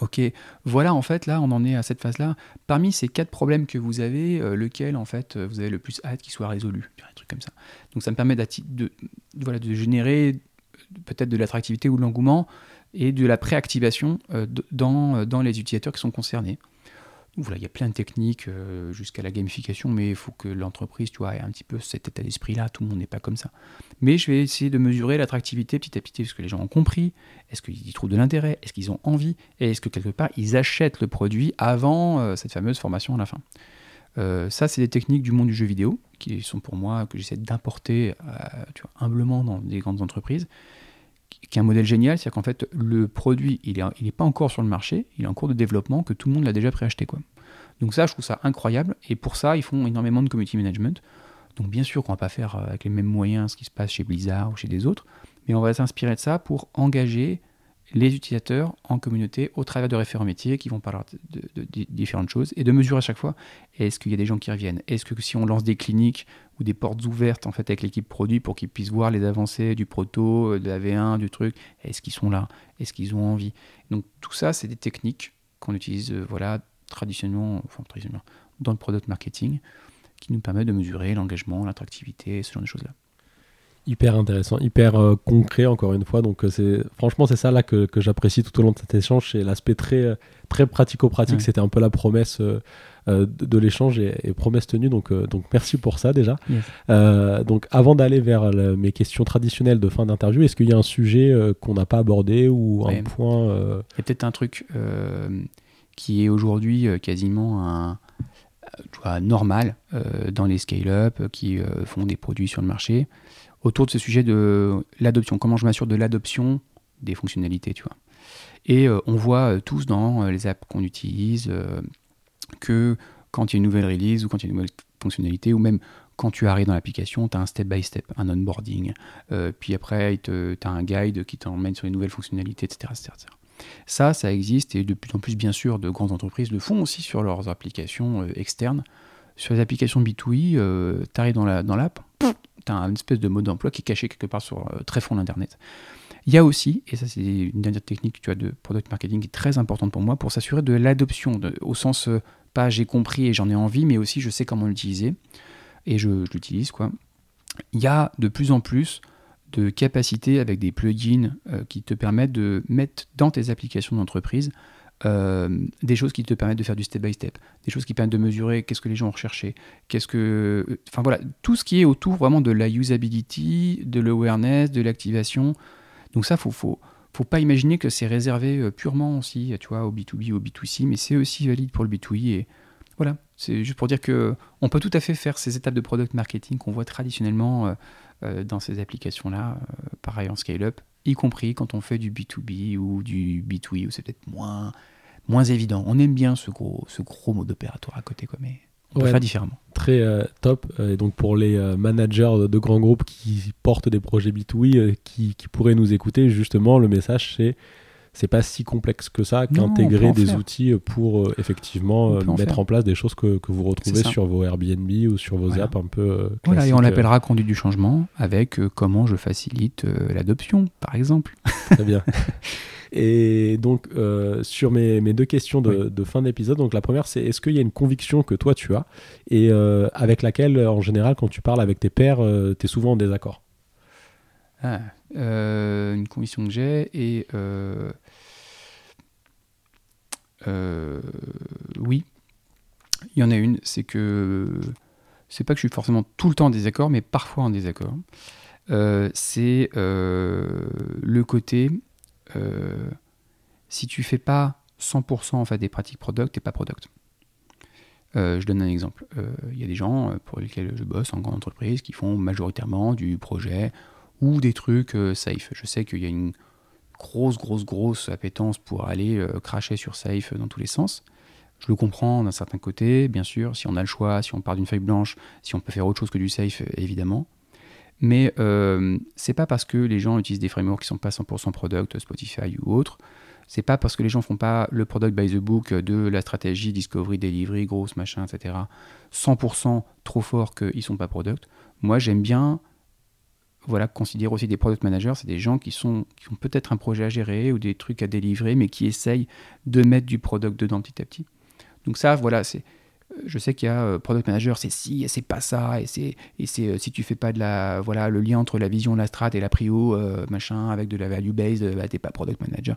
Ok, voilà, en fait, là, on en est à cette phase-là. Parmi ces quatre problèmes que vous avez, euh, lequel, en fait, euh, vous avez le plus hâte qu'il soit résolu? Un truc comme ça. Donc, ça me permet de, voilà, de générer euh, peut-être de l'attractivité ou de l'engouement et de la préactivation euh, euh, dans les utilisateurs qui sont concernés. Voilà, il y a plein de techniques euh, jusqu'à la gamification, mais il faut que l'entreprise tu ait un petit peu cet état d'esprit-là. Tout le monde n'est pas comme ça. Mais je vais essayer de mesurer l'attractivité petit à petit. Est-ce que les gens ont compris Est-ce qu'ils y trouvent de l'intérêt? Est-ce qu'ils ont envie? Et est-ce que quelque part, ils achètent le produit avant euh, cette fameuse formation à la fin? Euh, Ça, c'est des techniques du monde du jeu vidéo qui sont pour moi, que j'essaie d'importer humblement dans des grandes entreprises qui est un modèle génial, c'est-à-dire qu'en fait, le produit, il n'est pas encore sur le marché, il est en cours de développement, que tout le monde l'a déjà préacheté. Donc ça, je trouve ça incroyable, et pour ça, ils font énormément de community management. Donc bien sûr qu'on va pas faire euh, avec les mêmes moyens ce qui se passe chez Blizzard ou chez des autres, mais on va s'inspirer de ça pour engager les utilisateurs en communauté au travers de référents métiers qui vont parler de, différentes choses et de mesurer à chaque fois est-ce qu'il y a des gens qui reviennent? Est-ce que si on lance des cliniques ou des portes ouvertes en fait avec l'équipe produit pour qu'ils puissent voir les avancées du proto, de la V1, du truc, est-ce qu'ils sont là? Est-ce qu'ils ont envie? Donc tout ça, c'est des techniques qu'on utilise euh, voilà, traditionnellement, enfin, traditionnellement dans le product marketing qui nous permettent de mesurer l'engagement, l'attractivité, ce genre de choses-là. Hyper intéressant, hyper euh, concret encore une fois. Donc euh, c'est franchement c'est ça là que, que j'apprécie tout au long de cet échange, c'est l'aspect très très pratico-pratique. Ouais. C'était un peu la promesse euh, de, l'échange et, promesse tenue. Donc, donc merci pour ça déjà. donc avant d'aller vers mes questions traditionnelles de fin d'interview, est-ce qu'il y a un sujet qu'on n'a pas abordé ou un point Il y a peut-être un truc qui est aujourd'hui quasiment un normal dans les scale-up qui font des produits sur le marché autour de ce sujet de l'adoption. Comment je m'assure de l'adoption des fonctionnalités, tu vois. Et euh, on voit euh, tous dans euh, les apps qu'on utilise que quand il y a une nouvelle release ou quand il y a une nouvelle fonctionnalité ou même quand tu arrives dans l'application, tu as un step by step, un onboarding. puis après, tu as un guide qui t'emmène sur les nouvelles fonctionnalités, etc., etc., Ça, ça existe et de plus en plus, bien sûr, de grandes entreprises le font aussi sur leurs applications externes. Sur les applications B2E, tu arrives dans l'app, dans tu as une espèce de mode d'emploi qui est caché quelque part sur très fond d'Internet. Il y a aussi, et ça c'est une dernière technique que tu as de product marketing qui est très importante pour moi, pour s'assurer de l'adoption, au sens euh, pas j'ai compris et j'en ai envie, mais aussi je sais comment l'utiliser, et je, l'utilise quoi. Il y a de plus en plus de capacités avec des plugins euh, qui te permettent de mettre dans tes applications d'entreprise euh, des choses qui te permettent de faire du step by step, des choses qui permettent de mesurer qu'est-ce que les gens ont recherché, qu'est-ce que, enfin voilà, tout ce qui est autour vraiment de la usability, de l'awareness, de l'activation, donc ça, faut, faut, faut pas imaginer que c'est réservé euh, purement aussi, tu vois, au B2B, au B2C, mais c'est aussi valide pour le B2E. Et voilà, c'est juste pour dire que on peut tout à fait faire ces étapes de product marketing qu'on voit traditionnellement euh, euh, dans ces applications-là, pareil en scale-up, y compris quand on fait du B2B ou du B2E, où c'est peut-être moins, moins évident. On aime bien ce gros, ce gros mode opératoire à côté, quoi, mais on peut faire différemment. Très euh, top. Euh, et donc pour les euh, managers de, grands groupes qui portent des projets B2B, qui, qui, pourraient nous écouter, justement, le message c'est c'est pas si complexe que ça qu'intégrer des outils pour effectivement mettre en place des choses que, que vous retrouvez sur vos Airbnb ou sur vos apps un peu Voilà, et on l'appellera conduite du changement avec comment je facilite l'adoption, par exemple. Très bien. Et donc, euh, sur mes, mes, deux questions de, fin d'épisode, donc la première, c'est est-ce qu'il y a une conviction que toi tu as et euh, avec laquelle, en général, quand tu parles avec tes pairs, euh, tu es souvent en désaccord? Ah, Une conviction que j'ai et. oui, il y en a une, c'est que c'est pas que je suis forcément tout le temps en désaccord, mais parfois en désaccord. c'est le côté euh, si tu fais pas 100% en fait des pratiques product, t'es pas product. Euh, je donne un exemple. Euh, il y a des gens pour lesquels je bosse en grande entreprise qui font majoritairement du projet ou des trucs safe. Je sais qu'il y a une grosse, grosse, grosse appétence pour aller cracher sur safe dans tous les sens. Je le comprends d'un certain côté, bien sûr, si on a le choix, si on part d'une feuille blanche, si on peut faire autre chose que du safe, évidemment. Mais euh, c'est pas parce que les gens utilisent des frameworks qui sont pas 100% product, Spotify ou autre, c'est pas parce que les gens font pas le product by the book de la stratégie discovery, delivery, grosse machin, etc. 100% trop fort qu'ils sont pas product. Moi, j'aime bien voilà, considérer aussi des product managers, c'est des gens qui, sont, qui ont peut-être un projet à gérer ou des trucs à délivrer, mais qui essayent de mettre du product dedans petit à petit. Donc ça, voilà, c'est je sais qu'il y a euh, product manager, c'est si, c'est pas ça, et c'est et c'est euh, si tu fais pas de la voilà le lien entre la vision, la strat et la prio euh, machin avec de la value based, bah, t'es pas product manager.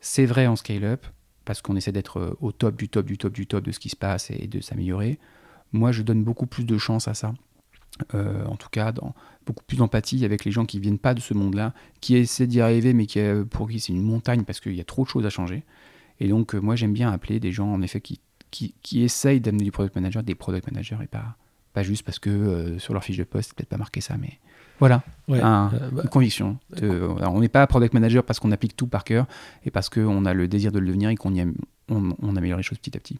C'est vrai en scale up parce qu'on essaie d'être au top du top du top du top de ce qui se passe et de s'améliorer. Moi, je donne beaucoup plus de chance à ça. En tout cas, dans beaucoup plus d'empathie avec les gens qui viennent pas de ce monde-là, qui essaient d'y arriver, mais qui, pour qui c'est une montagne parce qu'il y a trop de choses à changer. Et donc, moi, j'aime bien appeler des gens, en effet, qui qui, qui essayent d'amener du product manager des product managers et pas, pas juste parce que euh, sur leur fiche de poste, peut-être pas marqué ça, mais voilà, euh, bah, une conviction. on n'est pas product manager parce qu'on applique tout par cœur et parce qu'on a le désir de le devenir et qu'on on, on, améliore les choses petit à petit.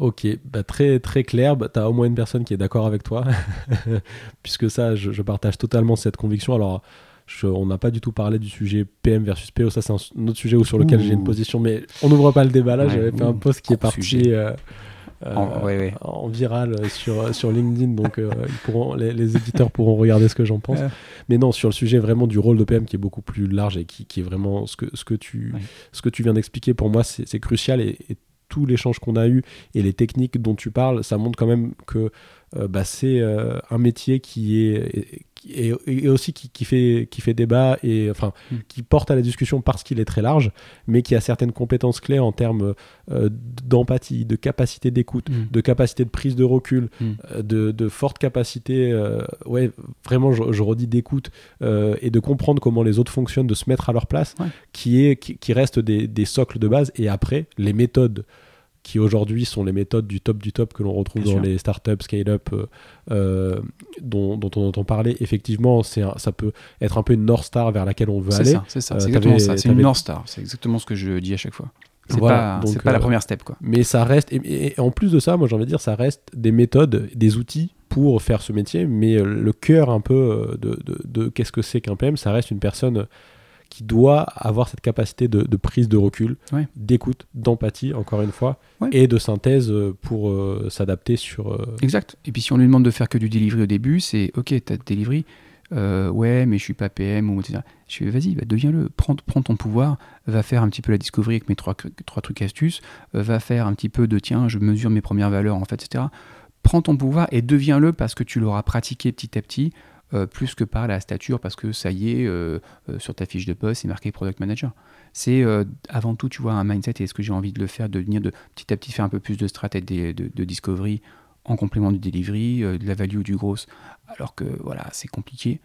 Ok, bah très, très clair. Bah, tu as au moins une personne qui est d'accord avec toi, puisque ça, je, je, partage totalement cette conviction. Alors, on n'a pas du tout parlé du sujet PM versus PO, ça c'est un, autre sujet sur lequel j'ai une position, mais on n'ouvre pas le débat là. J'avais fait un post qui est parti euh, euh, en, viral sur, sur LinkedIn, donc euh, pourront, les, éditeurs pourront regarder ce que j'en pense. Mais non, sur le sujet vraiment du rôle de PM qui est beaucoup plus large et qui, qui est vraiment ce que, ce que, tu, ce que tu viens d'expliquer, pour moi c'est crucial et, et tout l'échange qu'on a eu et les techniques dont tu parles, ça montre quand même que bah, c'est un métier qui est, et, aussi qui, fait, qui fait débat et enfin mm. qui porte à la discussion parce qu'il est très large, mais qui a certaines compétences clés en termes euh, d'empathie, de capacité d'écoute, mm. de capacité de prise de recul, mm. euh, de, de, forte capacité, euh, ouais, vraiment, je, redis d'écoute et de comprendre comment les autres fonctionnent, de se mettre à leur place, qui, est, qui, reste des, des, socles de base. Et après, les méthodes qui aujourd'hui sont les méthodes du top du top que l'on retrouve dans les startups, scale-up euh, euh, dont, dont, on entend parler. Effectivement, c'est ça peut être un peu une North Star vers laquelle on veut aller. C'est ça, c'est euh, exactement ça. C'est une North Star. C'est exactement ce que je dis à chaque fois. C'est pas, pas la première step. Quoi. Mais ça reste, et, en plus de ça, moi j'ai envie de dire, ça reste des méthodes, des outils pour faire ce métier, mais le cœur un peu de, de, de qu'est-ce que c'est qu'un PM, ça reste une personne qui doit avoir cette capacité de, prise de recul, d'écoute, d'empathie, encore une fois, et de synthèse euh, pour euh, s'adapter sur. Euh, exact. Et puis si on lui demande de faire que du delivery au début, c'est OK, tu as delivery, ouais, mais je suis pas PM, ou etc. Je vas-y, bah, deviens-le, prends, prends, ton pouvoir, va faire un petit peu la discovery avec mes trois, trois trucs astuces, va faire un petit peu de tiens, je mesure mes premières valeurs, en fait, etc. Prends ton pouvoir et deviens-le parce que tu l'auras pratiqué petit à petit euh, plus que par la stature, parce que ça y est, euh, euh, sur ta fiche de poste, c'est marqué Product Manager. C'est avant tout, tu vois, un mindset, et est-ce que j'ai envie de le faire, de venir de petit à petit faire un peu plus de strat et de, de, discovery en complément du delivery, de la value du gros, alors que voilà, c'est compliqué.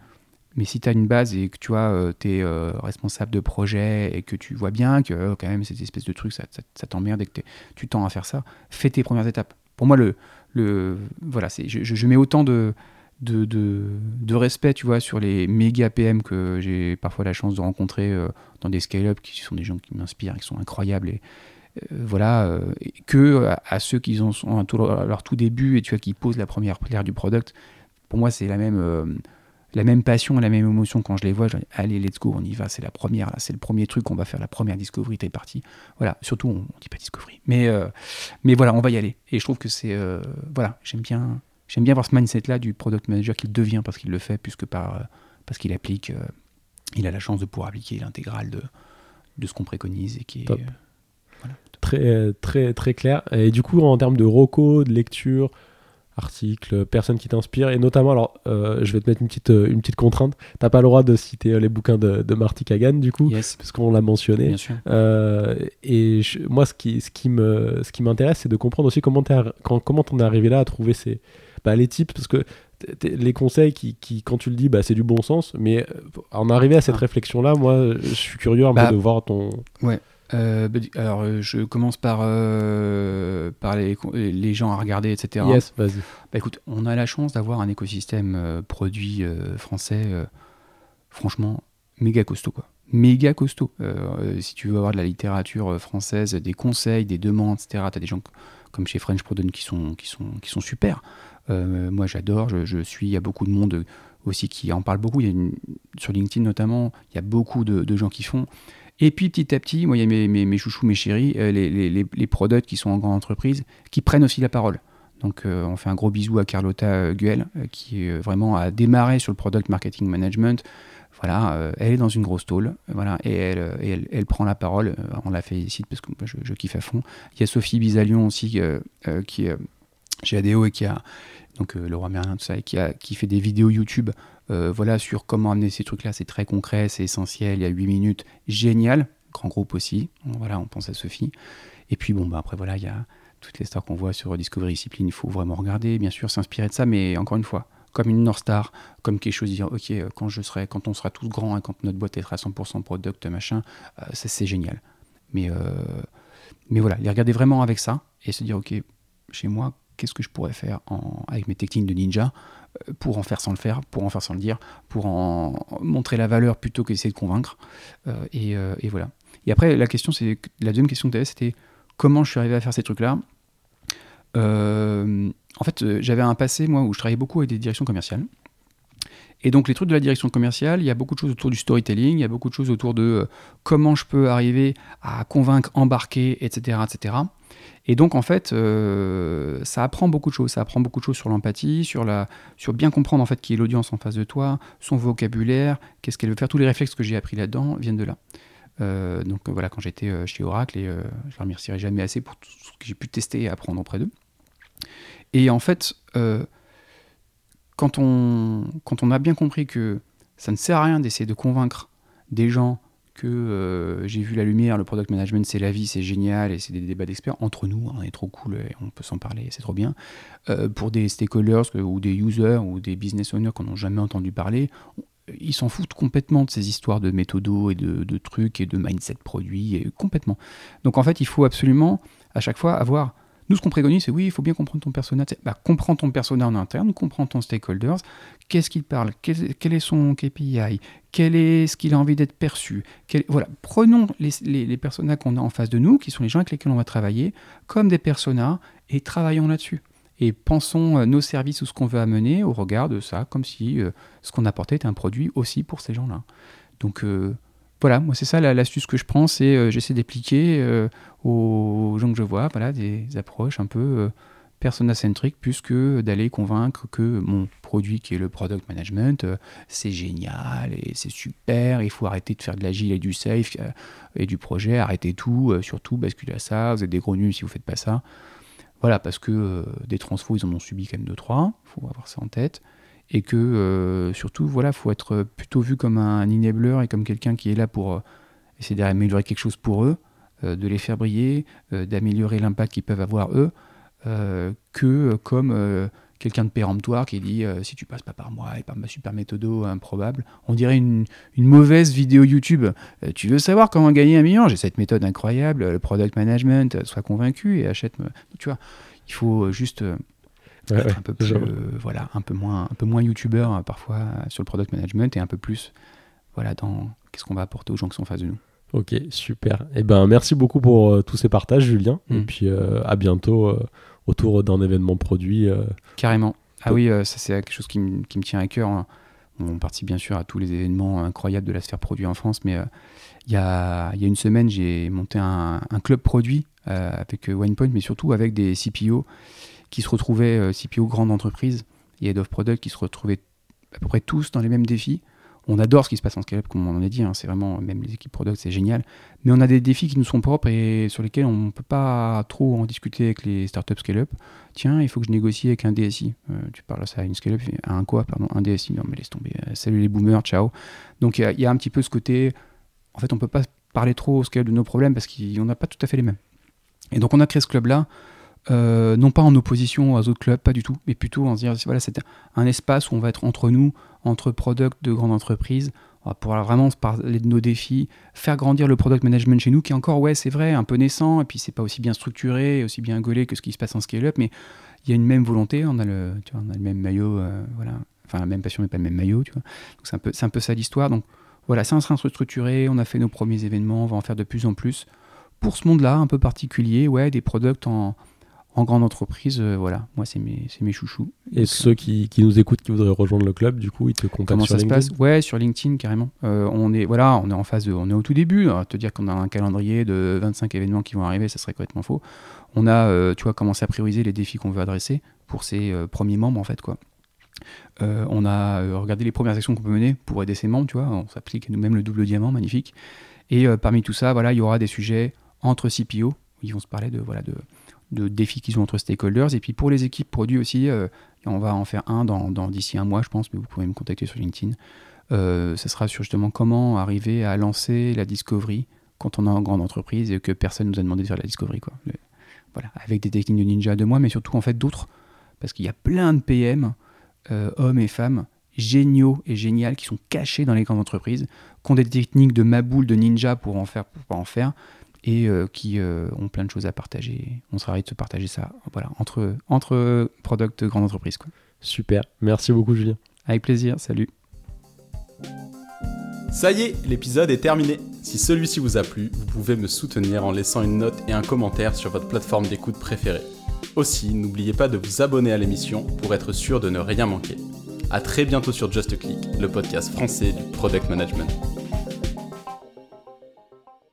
Mais si tu as une base et que tu vois, es responsable de projet et que tu vois bien que quand même cette espèce de truc, ça, ça, t'emmerde et que tu tends à faire ça, fais tes premières étapes. Pour moi, le, le, voilà, je, je, mets autant de, de, de, respect, tu vois, sur les méga PM que j'ai parfois la chance de rencontrer euh, dans des scale-up, qui sont des gens qui m'inspirent, qui sont incroyables, et euh, voilà, euh, que à, ceux qui sont à, leur tout début et tu vois, qui posent la première pierre du product. Pour moi, c'est la même, la même passion, la même émotion quand je les vois. allez, let's go, on y va, c'est la première, c'est le premier truc, on va faire la première discovery, t'es parti. Voilà, surtout, on, on dit pas discovery, mais, mais voilà, on va y aller. Et je trouve que c'est, voilà, j'aime bien J'aime bien voir ce mindset-là du product manager qu'il devient parce qu'il le fait, plus que par, euh, parce qu'il applique. Euh, il a la chance de pouvoir appliquer l'intégrale de, de ce qu'on préconise et qui est. Euh, très, très, très clair. Et du coup, en termes de roco, de lecture, articles, personnes qui t'inspirent, et notamment, alors, je vais te mettre une petite, une petite contrainte. T'as pas le droit de citer les bouquins de, de Marty Kagan, du coup, parce qu'on l'a mentionné. Bien sûr. et moi, ce qui, ce qui me, ce m'intéresse, c'est de comprendre aussi comment t'es, comment t'en es arrivé là à trouver ces, les tips, parce que les conseils qui, quand tu le dis, bah, c'est du bon sens, mais euh, en arriver à cette ah. réflexion-là, moi, je suis curieux un peu bah, de voir ton. Ouais. Euh, bah, alors, euh, je commence par, par les, les, gens à regarder, etc. Yes, vas-y. Bah, écoute, on a la chance d'avoir un écosystème produit français, franchement, méga costaud, quoi. Méga costaud. si tu veux avoir de la littérature française, des conseils, des demandes, etc., tu as des gens comme chez French Product qui sont, qui sont, qui sont super. Euh, moi, j'adore. Je, suis. Il y a beaucoup de monde aussi qui en parle beaucoup. Il y a sur LinkedIn notamment, il y a beaucoup de, gens qui font. Et puis petit à petit, moi, il y a mes, mes, chouchous, mes chéris, euh, les, les, les, products qui sont en grande entreprise, qui prennent aussi la parole. Donc, euh, on fait un gros bisou à Carlotta Guel, qui vraiment a démarré sur le product marketing management. Voilà, elle est dans une grosse tôle, voilà, et elle, elle, prend la parole. on la félicite parce que je, je, kiffe à fond. Il y a Sophie Bizalion aussi, qui est chez ADO et qui a donc euh, le roi Merlin, tout ça, et qui, a, qui fait des vidéos YouTube euh, voilà, sur comment amener ces trucs-là. C'est très concret, c'est essentiel, il y a 8 minutes, génial. Grand groupe aussi, voilà, on pense à Sophie. Et puis, bon, bah, après, voilà, il y a toutes les stars qu'on voit sur Discovery Discipline, il faut vraiment regarder, bien sûr, s'inspirer de ça, mais encore une fois, comme une North Star, comme quelque chose, dire, ok, euh, quand, je serai, quand on sera tous grands et quand notre boîte à 100% product, machin, ça c'est génial. Mais, mais voilà, les regarder vraiment avec ça et se dire, ok, chez moi, qu'est-ce que je pourrais faire avec mes techniques de ninja euh, pour en faire sans le faire, pour en faire sans le dire, pour en montrer la valeur plutôt qu'essayer de convaincre. Euh, euh, et, voilà. Et après, la question, c'est la deuxième question que tu avais, c'était comment je suis arrivé à faire ces trucs-là. en fait, j'avais un passé, moi, où je travaillais beaucoup avec des directions commerciales. Et donc les trucs de la direction commerciale, il y a beaucoup de choses autour du storytelling, il y a beaucoup de choses autour de comment je peux arriver à convaincre, embarquer, etc. etc. Et donc, en fait, euh, ça apprend beaucoup de choses. Ça apprend beaucoup de choses sur l'empathie, sur, la, sur bien comprendre en fait qui est l'audience en face de toi, son vocabulaire, qu'est-ce qu'elle veut faire. Tous les réflexes que j'ai appris là-dedans viennent de là. Euh, donc voilà, quand j'étais euh, chez Oracle, et je ne remercierai jamais assez pour tout ce que j'ai pu tester et apprendre auprès d'eux. Et en fait, quand on, quand on a bien compris que ça ne sert à rien d'essayer de convaincre des gens que euh, j'ai vu la lumière, le product management c'est la vie, c'est génial et c'est des débats d'experts entre nous, on est trop cool et on peut s'en parler, c'est trop bien. Euh, pour des stakeholders ou des users ou des business owners qu'on n'a jamais entendu parler, ils s'en foutent complètement de ces histoires de méthodos et de, de, trucs et de mindset produits, et complètement. Donc en fait, il faut absolument à chaque fois avoir nous, ce qu'on préconise, c'est oui, il faut bien comprendre ton persona. Bah, comprends ton persona en interne, comprends ton stakeholders, qu'est-ce qu'il parle, quel, est son KPI, quel est ce qu'il a envie d'être perçu? voilà, prenons les, les, personas qu'on a en face de nous, qui sont les gens avec lesquels on va travailler, comme des personas, et travaillons là-dessus. Et pensons euh, nos services ou ce qu'on veut amener au regard de ça, comme si euh, ce qu'on apportait était un produit aussi pour ces gens-là. Donc, euh, voilà, moi c'est ça l'astuce que je prends, c'est euh, j'essaie d'appliquer euh, aux gens que je vois, voilà, des approches un peu euh, persona-centriques, plus que d'aller convaincre que mon produit qui est le product management, c'est génial et c'est super, il faut arrêter de faire de l'agile et du safe et du projet, arrêtez tout, surtout basculez à ça, vous êtes des gros nuls si vous faites pas ça. Voilà, parce que des transfos, ils en ont subi quand même deux, trois, il faut avoir ça en tête et que euh, surtout, voilà, faut être plutôt vu comme un enabler et comme quelqu'un qui est là pour euh, essayer d'améliorer quelque chose pour eux, euh, de les faire briller, d'améliorer l'impact qu'ils peuvent avoir eux, que comme quelqu'un de péremptoire qui dit si tu passes pas par moi et par ma super méthodo improbable, on dirait une, une mauvaise vidéo YouTube. tu veux savoir comment gagner un million? J'ai cette méthode incroyable, le product management, sois convaincu et achète. Tu vois, il faut juste un peu plus, voilà, un peu moins, un peu moins youtubeur euh, parfois euh, sur le product management et un peu plus, voilà, dans qu'est-ce qu'on va apporter aux gens qui sont en face de nous. Ok, super. Et eh ben, merci beaucoup pour euh, tous ces partages, Julien. Et mm. puis à bientôt autour d'un événement produit. Carrément. Ah oui, ça c'est quelque chose qui, me tient à cœur. Hein. On participe bien sûr à tous les événements incroyables de la sphère produit en France, mais il y, a, y, a, une semaine, j'ai monté un, un, club produit avec OnePoint, mais surtout avec des CPO qui se retrouvaient, euh, CPO grandes entreprises et Head of Product, qui se retrouvaient à peu près tous dans les mêmes défis. On adore ce qui se passe en scale-up, comme on en a dit, hein, c'est vraiment, même les équipes product, c'est génial. Mais on a des défis qui nous sont propres et sur lesquels on ne peut pas trop en discuter avec les startups scale-up. Tiens, il faut que je négocie avec un DSI. Euh, tu parles à ça une scale-up, à un quoi, pardon, un DSI. Non, mais laisse tomber. Euh, salut les boomers, ciao. Donc il y, y, a un petit peu ce côté. En fait, on ne peut pas parler trop au scale de nos problèmes parce qu'on n'a pas tout à fait les mêmes. Et donc on a créé ce club-là euh, non pas en opposition aux autres clubs, pas du tout, mais plutôt en se dire, voilà, c'est un espace où on va être entre nous, entre products de grandes entreprises, on va pouvoir vraiment parler de nos défis, faire grandir le product management chez nous, qui encore, ouais, c'est vrai, un peu naissant, et puis c'est pas aussi bien structuré, aussi bien gaulé que ce qui se passe en scale-up, mais il y a une même volonté, on a le, tu vois, on a le même maillot, euh, voilà, enfin la même passion, mais pas le même maillot, tu vois. Donc c'est un peu, un peu ça l'histoire. Donc voilà, c'est en train de on a fait nos premiers événements, on va en faire de plus en plus. Pour ce monde-là, un peu particulier, ouais, des products en en grande entreprise, euh, voilà, moi c'est mes, mes chouchous. Et ceux qui, qui, nous écoutent, qui voudraient rejoindre le club, du coup, ils te contactent Comment sur ça se passe? Ouais, sur LinkedIn carrément. Euh, on est voilà, on est en phase de, on est au tout début. te dire qu'on a un calendrier de 25 événements qui vont arriver, ça serait complètement faux. On a, euh, tu vois, commencé à prioriser les défis qu'on veut adresser pour ces premiers membres en fait quoi. on a regardé les premières actions qu'on peut mener pour aider ces membres, tu vois. On s'applique nous-mêmes le double diamant, magnifique. Et parmi tout ça, voilà, il y aura des sujets entre CPO, où ils vont se parler de voilà de de défis qu'ils ont entre stakeholders. Et puis pour les équipes produits aussi, euh, on va en faire un dans, d'ici un mois, je pense, mais vous pouvez me contacter sur LinkedIn. Euh, ça sera sur justement comment arriver à lancer la discovery quand on est en grande entreprise et que personne nous a demandé de faire la discovery. Quoi. voilà, avec des techniques de ninja de moi, mais surtout en fait d'autres, parce qu'il y a plein de PM, euh, hommes et femmes, géniaux et géniales qui sont cachés dans les grandes entreprises, qui ont des techniques de maboule, de ninja pour en faire, pour pas en faire, et euh, qui euh, ont plein de choses à partager. On sera ravis de se partager ça voilà, entre, entre product de grande entreprise. Quoi. Super, merci beaucoup Julien. Avec plaisir, salut. Ça y est, l'épisode est terminé. Si celui-ci vous a plu, vous pouvez me soutenir en laissant une note et un commentaire sur votre plateforme d'écoute préférée. Aussi, n'oubliez pas de vous abonner à l'émission pour être sûr de ne rien manquer. A très bientôt sur Just Click, le podcast français du product management.